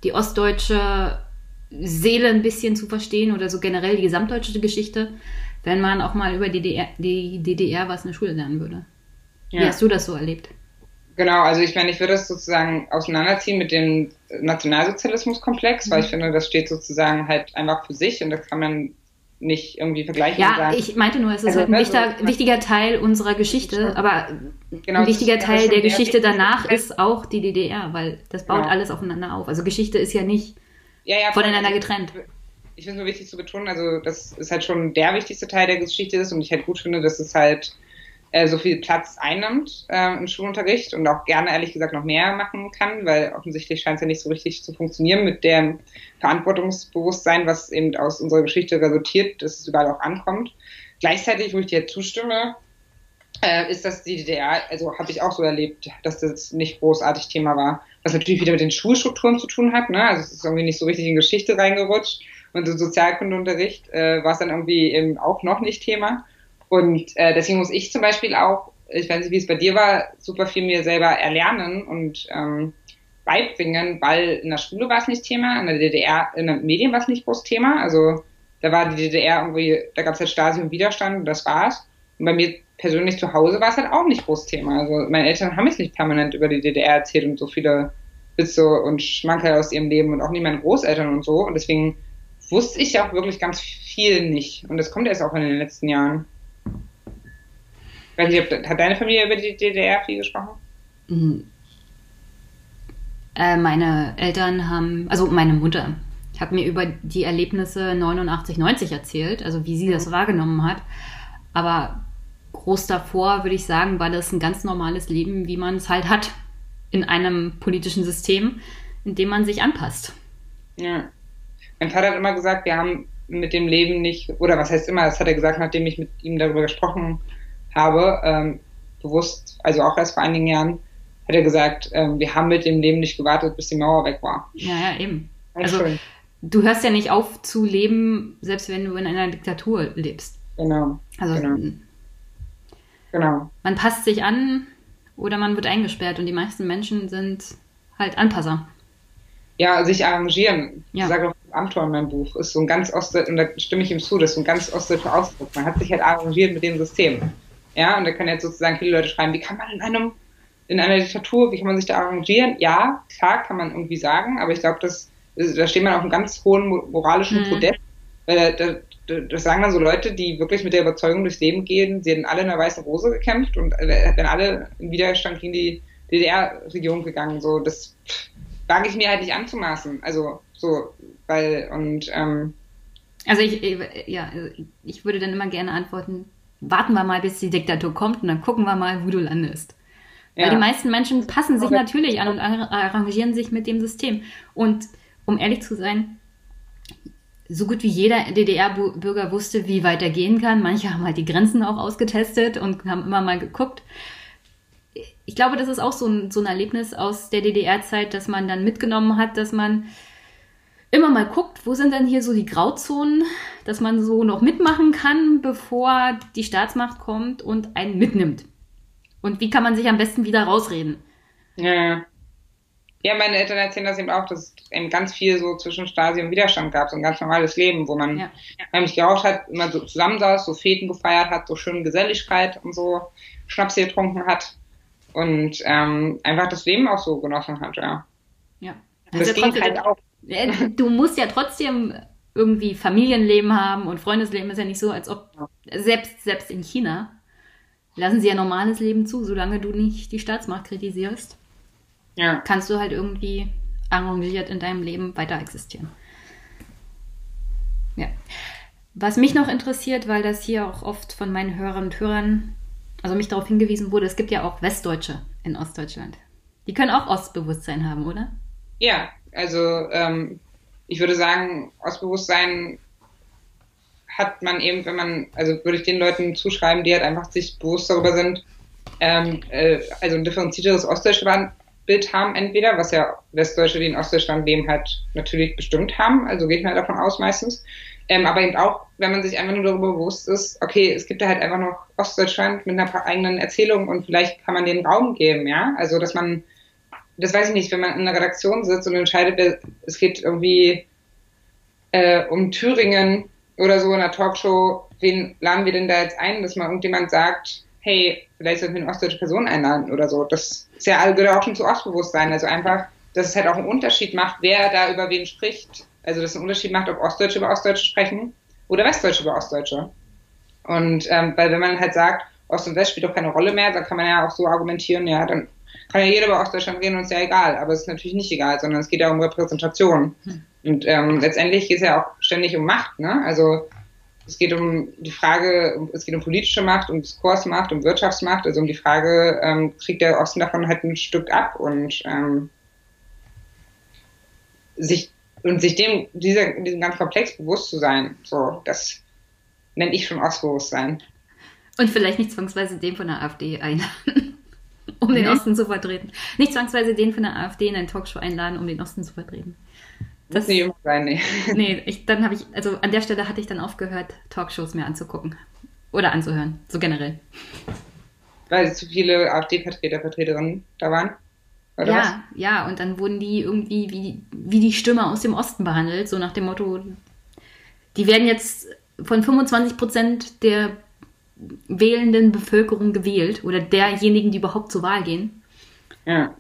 die ostdeutsche Seele ein bisschen zu verstehen oder so generell die gesamtdeutsche Geschichte, wenn man auch mal über die DDR, die DDR was in der Schule lernen würde. Ja. Wie hast du das so erlebt? Genau, also ich meine, ich würde das sozusagen auseinanderziehen mit dem Nationalsozialismuskomplex, weil ich mhm. finde, das steht sozusagen halt einfach für sich und das kann man nicht irgendwie vergleichen. Ja, ich meinte nur, es ist also, halt ein wichtiger, so, wichtiger Teil unserer Geschichte, aber genau, ein wichtiger Teil der Geschichte danach ist auch die DDR, weil das baut genau. alles aufeinander auf. Also Geschichte ist ja nicht ja, ja, voneinander getrennt. Ich finde es nur wichtig zu betonen, also das ist halt schon der wichtigste Teil der Geschichte ist und ich halt gut finde, dass es halt äh, so viel Platz einnimmt äh, im Schulunterricht und auch gerne ehrlich gesagt noch mehr machen kann, weil offensichtlich scheint es ja nicht so richtig zu funktionieren mit dem Verantwortungsbewusstsein, was eben aus unserer Geschichte resultiert, dass es überall auch ankommt. Gleichzeitig, wo ich dir zustimme, äh, ist das die DDR, also habe ich auch so erlebt, dass das nicht großartig Thema war. Was natürlich wieder mit den Schulstrukturen zu tun hat, ne? Also es ist irgendwie nicht so richtig in Geschichte reingerutscht und im Sozialkundeunterricht äh, war es dann irgendwie eben auch noch nicht Thema. Und äh, deswegen muss ich zum Beispiel auch, ich weiß nicht, wie es bei dir war, super viel mir selber erlernen und ähm, beibringen, weil in der Schule war es nicht Thema, in der DDR, in den Medien war es nicht groß Thema. Also da war die DDR irgendwie, da gab es halt Stasi und Widerstand und das war's. Und bei mir persönlich zu Hause war es halt auch nicht groß Thema. Also meine Eltern haben jetzt nicht permanent über die DDR erzählt und so viele Witze und Schmankerl aus ihrem Leben und auch nie meine Großeltern und so. Und deswegen wusste ich auch wirklich ganz viel nicht. Und das kommt erst auch in den letzten Jahren. Nicht, hat deine Familie über die DDR viel gesprochen? Mhm. Äh, meine Eltern haben, also meine Mutter hat mir über die Erlebnisse 89, 90 erzählt, also wie sie das mhm. wahrgenommen hat. Aber groß davor, würde ich sagen, war das ein ganz normales Leben, wie man es halt hat in einem politischen System, in dem man sich anpasst. Ja. mein Vater hat immer gesagt, wir haben mit dem Leben nicht, oder was heißt immer, das hat er gesagt, nachdem ich mit ihm darüber gesprochen habe, ähm, bewusst, also auch erst vor einigen Jahren, hat er gesagt, ähm, wir haben mit dem Leben nicht gewartet, bis die Mauer weg war. Ja, ja, eben. Also du hörst ja nicht auf zu leben, selbst wenn du in einer Diktatur lebst. Genau. Also genau. genau. man passt sich an oder man wird eingesperrt und die meisten Menschen sind halt Anpasser. Ja, sich arrangieren. Ja. Ich sage auch Amtor in meinem Buch, ist so ein ganz ostdeutscher, und da stimme ich ihm zu, das ist so ein ganz ostdeutscher Ausdruck. Man hat sich halt arrangiert mit dem System. Ja, und da können jetzt sozusagen viele Leute schreiben, wie kann man in einem, in einer Diktatur, wie kann man sich da arrangieren? Ja, klar, kann man irgendwie sagen, aber ich glaube, das, da steht man auf einem ganz hohen moralischen Mhm. Podest. Äh, da, da, das sagen dann so Leute, die wirklich mit der Überzeugung durchs Leben gehen, sie hätten alle in der weißen Rose gekämpft und äh, wären alle im Widerstand gegen die DDR-Regierung gegangen. So, das wage ich mir halt nicht anzumaßen. Also, so, weil, und, ähm, Also ich, ja, ich würde dann immer gerne antworten, warten wir mal, bis die Diktatur kommt und dann gucken wir mal, wo du landest. Weil ja. die meisten Menschen passen sich natürlich an und ar- arrangieren sich mit dem System. Und um ehrlich zu sein, so gut wie jeder DDR-Bürger wusste, wie weit er gehen kann. Manche haben halt die Grenzen auch ausgetestet und haben immer mal geguckt. Ich glaube, das ist auch so ein, so ein Erlebnis aus der DDR-Zeit, dass man dann mitgenommen hat, dass man immer mal guckt, wo sind denn hier so die Grauzonen, dass man so noch mitmachen kann, bevor die Staatsmacht kommt und einen mitnimmt. Und wie kann man sich am besten wieder rausreden? Ja. Ja, meine Eltern erzählen das eben auch, dass es eben ganz viel so zwischen Stasi und Widerstand gab, so ein ganz normales Leben, wo man Ja. nämlich geraucht hat, immer so zusammensaß, so Feten gefeiert hat, so schön Geselligkeit und so Schnaps getrunken hat und ähm, einfach das Leben auch so genossen hat, ja. Ja. Das Also ging trotzdem- halt auch. Äh, Du musst ja trotzdem irgendwie Familienleben haben und Freundesleben ist ja nicht so, als ob selbst, selbst in China lassen sie ja normales Leben zu, solange du nicht die Staatsmacht kritisierst, Ja. kannst du halt irgendwie arrangiert in deinem Leben weiter existieren. Ja. Was mich noch interessiert, weil das hier auch oft von meinen Hörern und Hörern, also mich darauf hingewiesen wurde, es gibt ja auch Westdeutsche in Ostdeutschland. Die können auch Ostbewusstsein haben, oder? Ja, also ähm, ich würde sagen, Ostbewusstsein hat man eben, wenn man, also würde ich den Leuten zuschreiben, die halt einfach sich bewusst darüber sind, ähm, äh, also ein differenzierteres Ostdeutschland-Bild haben, entweder, was ja Westdeutsche, die in Ostdeutschland leben, halt natürlich bestimmt haben, also geht man davon aus meistens. Ähm, aber eben auch, wenn man sich einfach nur darüber bewusst ist, okay, es gibt da halt einfach noch Ostdeutschland mit einer eigenen Erzählung und vielleicht kann man den Raum geben, ja. Also dass man, das weiß ich nicht, wenn man in einer Redaktion sitzt und entscheidet, es geht irgendwie äh, um Thüringen oder so in einer Talkshow, wen laden wir denn da jetzt ein, dass mal irgendjemand sagt, hey, vielleicht sollten wir eine ostdeutsche Person einladen oder so. Das ist ja gehört ja auch schon zu Ostbewusstsein. Also einfach, dass es halt auch einen Unterschied macht, wer da über wen spricht. Also dass es einen Unterschied macht, ob Ostdeutsche über Ostdeutsche sprechen oder Westdeutsche über Ostdeutsche. Und ähm, weil wenn man halt sagt, Ost und West spielt doch keine Rolle mehr, dann kann man ja auch so argumentieren, ja, dann kann ja jeder über Ostdeutschland reden und ist ja egal. Aber es ist natürlich nicht egal, sondern es geht ja um Repräsentation. Und ähm, letztendlich geht es ja auch ständig um Macht, ne? Also es geht um die Frage, es geht um politische Macht, um Diskursmacht, um Wirtschaftsmacht, also um die Frage, ähm, kriegt der Osten davon halt ein Stück ab und ähm, sich und sich dem dieser diesem ganzen Komplex bewusst zu sein, so das nenne ich schon Ostbewusstsein. Und vielleicht nicht zwangsweise den von der AfD einladen, um den Mhm. Osten zu vertreten. Nicht zwangsweise den von der AfD in eine Talkshow einladen, um den Osten zu vertreten. Das immer sein, nee. Nee, ich, dann habe ich, also an der Stelle hatte ich dann aufgehört, Talkshows mir anzugucken. Oder anzuhören, so generell. Weil zu viele AfD-Vertreter, Vertreterinnen da waren. Oder was? ja, ja, und dann wurden die irgendwie wie, wie die Stimme aus dem Osten behandelt, so nach dem Motto, die werden jetzt von 25 Prozent der wählenden Bevölkerung gewählt oder derjenigen, die überhaupt zur Wahl gehen. Ja.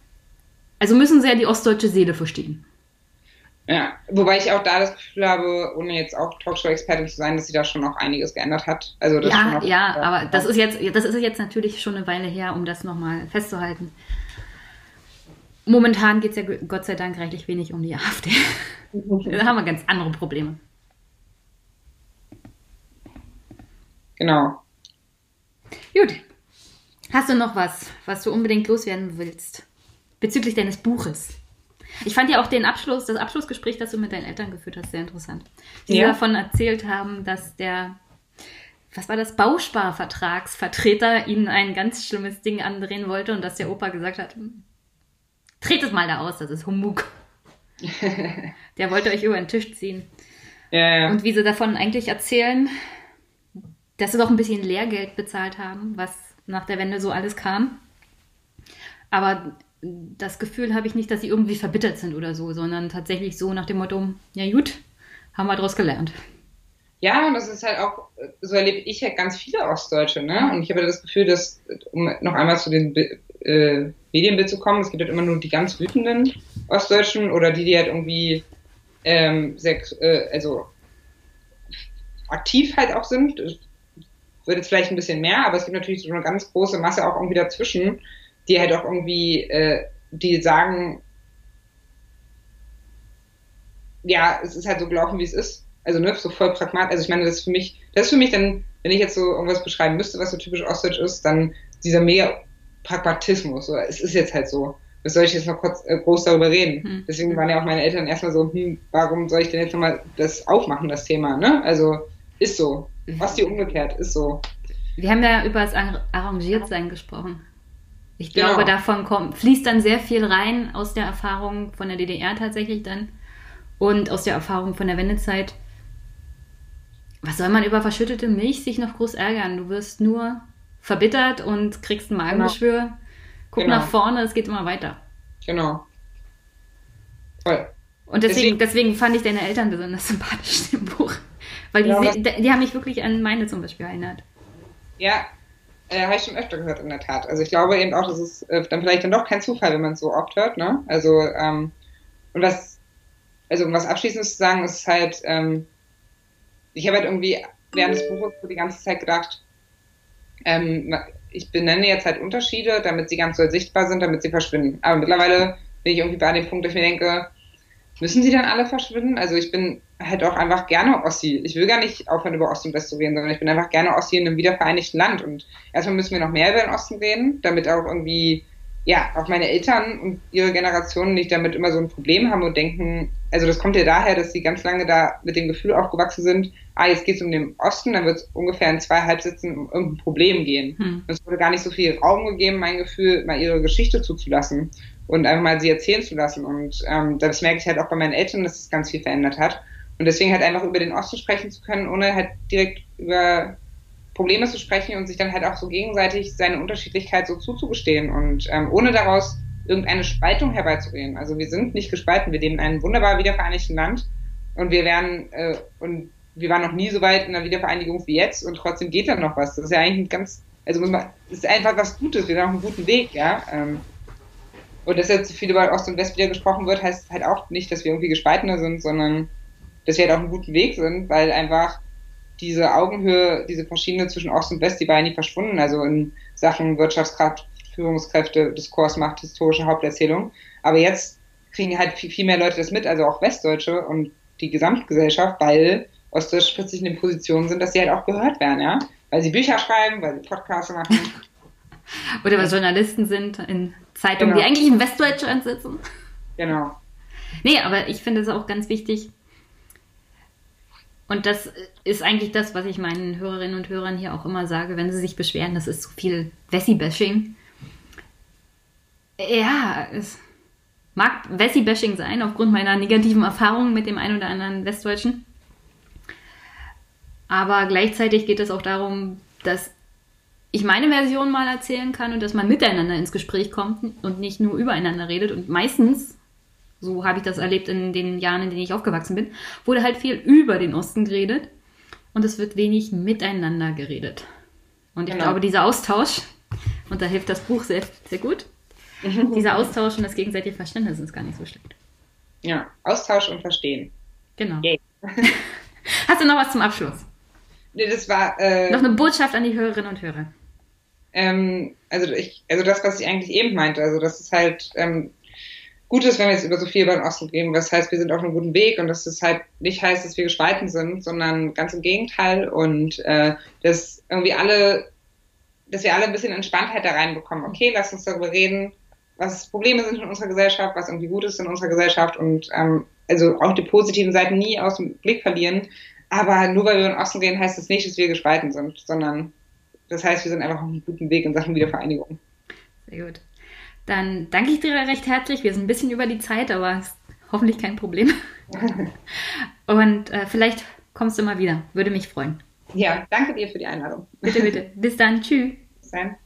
Also müssen sie ja die ostdeutsche Seele verstehen. Ja, wobei ich auch da das Gefühl habe, ohne jetzt auch Talkshow-Expertin zu sein, dass sie da schon auch einiges geändert hat. Also das schon Ja, auch, ja, aber das ist jetzt, das ist jetzt natürlich schon eine Weile her, um das nochmal festzuhalten. Momentan geht es ja Gott sei Dank reichlich wenig um die AfD. Da haben wir ganz andere Probleme. Genau. Gut. Hast du noch was, was du unbedingt loswerden willst? Bezüglich deines Buches. Ich fand ja auch den Abschluss, das Abschlussgespräch, das du mit deinen Eltern geführt hast, sehr interessant. Die Ja. davon erzählt haben, dass der, was war das, Bausparvertragsvertreter ihnen ein ganz schlimmes Ding andrehen wollte und dass der Opa gesagt hat, "Hm, tretet mal da aus, das ist Humbug. der wollte euch über den Tisch ziehen. Ja, ja. Und wie sie davon eigentlich erzählen, dass sie doch ein bisschen Lehrgeld bezahlt haben, was nach der Wende so alles kam. Aber das Gefühl habe ich nicht, dass sie irgendwie verbittert sind oder so, sondern tatsächlich so nach dem Motto, ja gut, haben wir daraus gelernt. Ja, und das ist halt auch, so erlebe ich halt ganz viele Ostdeutsche, ne? Und ich habe das Gefühl, dass, um noch einmal zu den äh, Medienbild zu kommen, es gibt halt immer nur die ganz wütenden Ostdeutschen oder die, die halt irgendwie ähm, sehr, äh, also aktiv halt auch sind. Wird jetzt vielleicht ein bisschen mehr, aber es gibt natürlich so eine ganz große Masse auch irgendwie dazwischen, die halt auch irgendwie, äh, die sagen, ja, es ist halt so gelaufen, wie es ist. Also ne, so voll pragmatisch. Also ich meine, das ist für mich, das ist für mich dann, wenn ich jetzt so irgendwas beschreiben müsste, was so typisch ostdeutsch ist, dann dieser mega Pragmatismus. So, es ist jetzt halt so. Was soll ich jetzt noch kurz äh, groß darüber reden? Hm. Deswegen waren ja auch meine Eltern erstmal so, hm, warum soll ich denn jetzt nochmal das aufmachen, das Thema, ne? Also ist so. Was die umgekehrt, ist so. Wir haben ja über das Ar- Arrangiertsein gesprochen. Ich Genau. glaube, davon kommt, fließt dann sehr viel rein aus der Erfahrung von der DDR tatsächlich dann und aus der Erfahrung von der Wendezeit. Was soll man über verschüttete Milch sich noch groß ärgern? Du wirst nur verbittert und kriegst ein Magengeschwür. Guck Genau. nach vorne, es geht immer weiter. Genau. Voll. Und deswegen, Deswegen- deswegen fand ich deine Eltern besonders sympathisch im Buch. Weil die, Ja, se- was- die haben mich wirklich an meine zum Beispiel erinnert. Ja, äh, habe ich schon öfter gehört, in der Tat. Also ich glaube eben auch, das ist äh, dann vielleicht dann doch kein Zufall, wenn man es so oft hört, ne? Also, ähm, und was, also um was Abschließendes zu sagen, ist halt, ähm, ich habe halt irgendwie während des Buches so die ganze Zeit gedacht, ähm, ich benenne jetzt halt Unterschiede, damit sie ganz so sichtbar sind, damit sie verschwinden. Aber mittlerweile bin ich irgendwie bei dem Punkt, dass ich mir denke, müssen sie dann alle verschwinden? Also ich bin halt auch einfach gerne Ossi. Ich will gar nicht aufhören, über Ost und West zu reden, sondern ich bin einfach gerne Ossi in einem wiedervereinigten Land. Und erstmal müssen wir noch mehr über den Osten reden, damit auch irgendwie, ja, auch meine Eltern und ihre Generation nicht damit immer so ein Problem haben und denken, also das kommt ja daher, dass sie ganz lange da mit dem Gefühl aufgewachsen sind, ah, jetzt geht es um den Osten, dann wird es ungefähr in zwei Halbsätzen um irgendein Problem gehen. Hm. Und es wurde gar nicht so viel Raum gegeben, mein Gefühl, mal ihre Geschichte zuzulassen und einfach mal sie erzählen zu lassen. Und ähm, das merke ich halt auch bei meinen Eltern, dass es ganz viel verändert hat. Und deswegen halt einfach über den Osten sprechen zu können, ohne halt direkt über Probleme zu sprechen und sich dann halt auch so gegenseitig seine Unterschiedlichkeit so zuzugestehen und ähm, ohne daraus irgendeine Spaltung herbeizureden. Also wir sind nicht gespalten, wir leben in einem wunderbar wiedervereinigten Land und wir werden äh, und wir waren noch nie so weit in der Wiedervereinigung wie jetzt und trotzdem geht da noch was. Das ist ja eigentlich ein ganz, also muss man- ist einfach was Gutes, wir sind auf einem guten Weg, ja. Ähm, und dass jetzt so viel über Ost und West wieder gesprochen wird, heißt halt auch nicht, dass wir irgendwie gespaltener sind, sondern dass wir halt auf einem guten Weg sind, weil einfach diese Augenhöhe, diese verschiedene zwischen Ost und West, die war ja nie verschwunden, also in Sachen Wirtschaftskraft, Führungskräfte, Diskurs, Macht, historische Haupterzählung. Aber jetzt kriegen halt viel, viel mehr Leute das mit, also auch Westdeutsche und die Gesamtgesellschaft, weil Ostdeutsche plötzlich in den Positionen sind, dass sie halt auch gehört werden, ja. Weil sie Bücher schreiben, weil sie Podcasts machen. Oder was Journalisten sind in Zeitungen, Genau. die eigentlich in Westdeutschland sitzen. genau. Nee, aber ich finde es auch ganz wichtig. Und das ist eigentlich das, was ich meinen Hörerinnen und Hörern hier auch immer sage, wenn sie sich beschweren, das ist zu viel Wessi-Bashing. Ja, es mag Wessi-Bashing sein, aufgrund meiner negativen Erfahrungen mit dem einen oder anderen Westdeutschen. Aber gleichzeitig geht es auch darum, dass ich meine Version mal erzählen kann und dass man miteinander ins Gespräch kommt und nicht nur übereinander redet. Und meistens, so habe ich das erlebt in den Jahren, in denen ich aufgewachsen bin, wurde halt viel über den Osten geredet und es wird wenig miteinander geredet. Und ich Genau. glaube, dieser Austausch, und da hilft das Buch sehr, sehr gut, dieser Austausch und das gegenseitige Verständnis ist gar nicht so schlecht. Ja, Austausch und Verstehen. Genau. Yay. Hast du noch was zum Abschluss? Nee, das war, äh, Noch eine Botschaft an die Hörerinnen und Hörer. Ähm, also ich, also das, was ich eigentlich eben meinte, also das ist halt ähm, gut ist, wenn wir jetzt über so viel über den Osten reden, das heißt, wir sind auf einem guten Weg und dass das halt nicht heißt, dass wir gespalten sind, sondern ganz im Gegenteil und äh, dass irgendwie alle, dass wir alle ein bisschen Entspanntheit da reinbekommen. Okay, lass uns darüber reden, was Probleme sind in unserer Gesellschaft, was irgendwie gut ist in unserer Gesellschaft und ähm, also auch die positiven Seiten nie aus dem Blick verlieren. Aber nur weil wir in Osten gehen, heißt das nicht, dass wir gespalten sind, sondern das heißt, wir sind einfach auf einem guten Weg in Sachen Wiedervereinigung. Sehr gut. Dann danke ich dir recht herzlich. Wir sind ein bisschen über die Zeit, aber ist hoffentlich kein Problem. Und äh, vielleicht kommst du mal wieder. Würde mich freuen. Ja, danke dir für die Einladung. Bitte, bitte. Bis dann. Tschüss. Bis dann.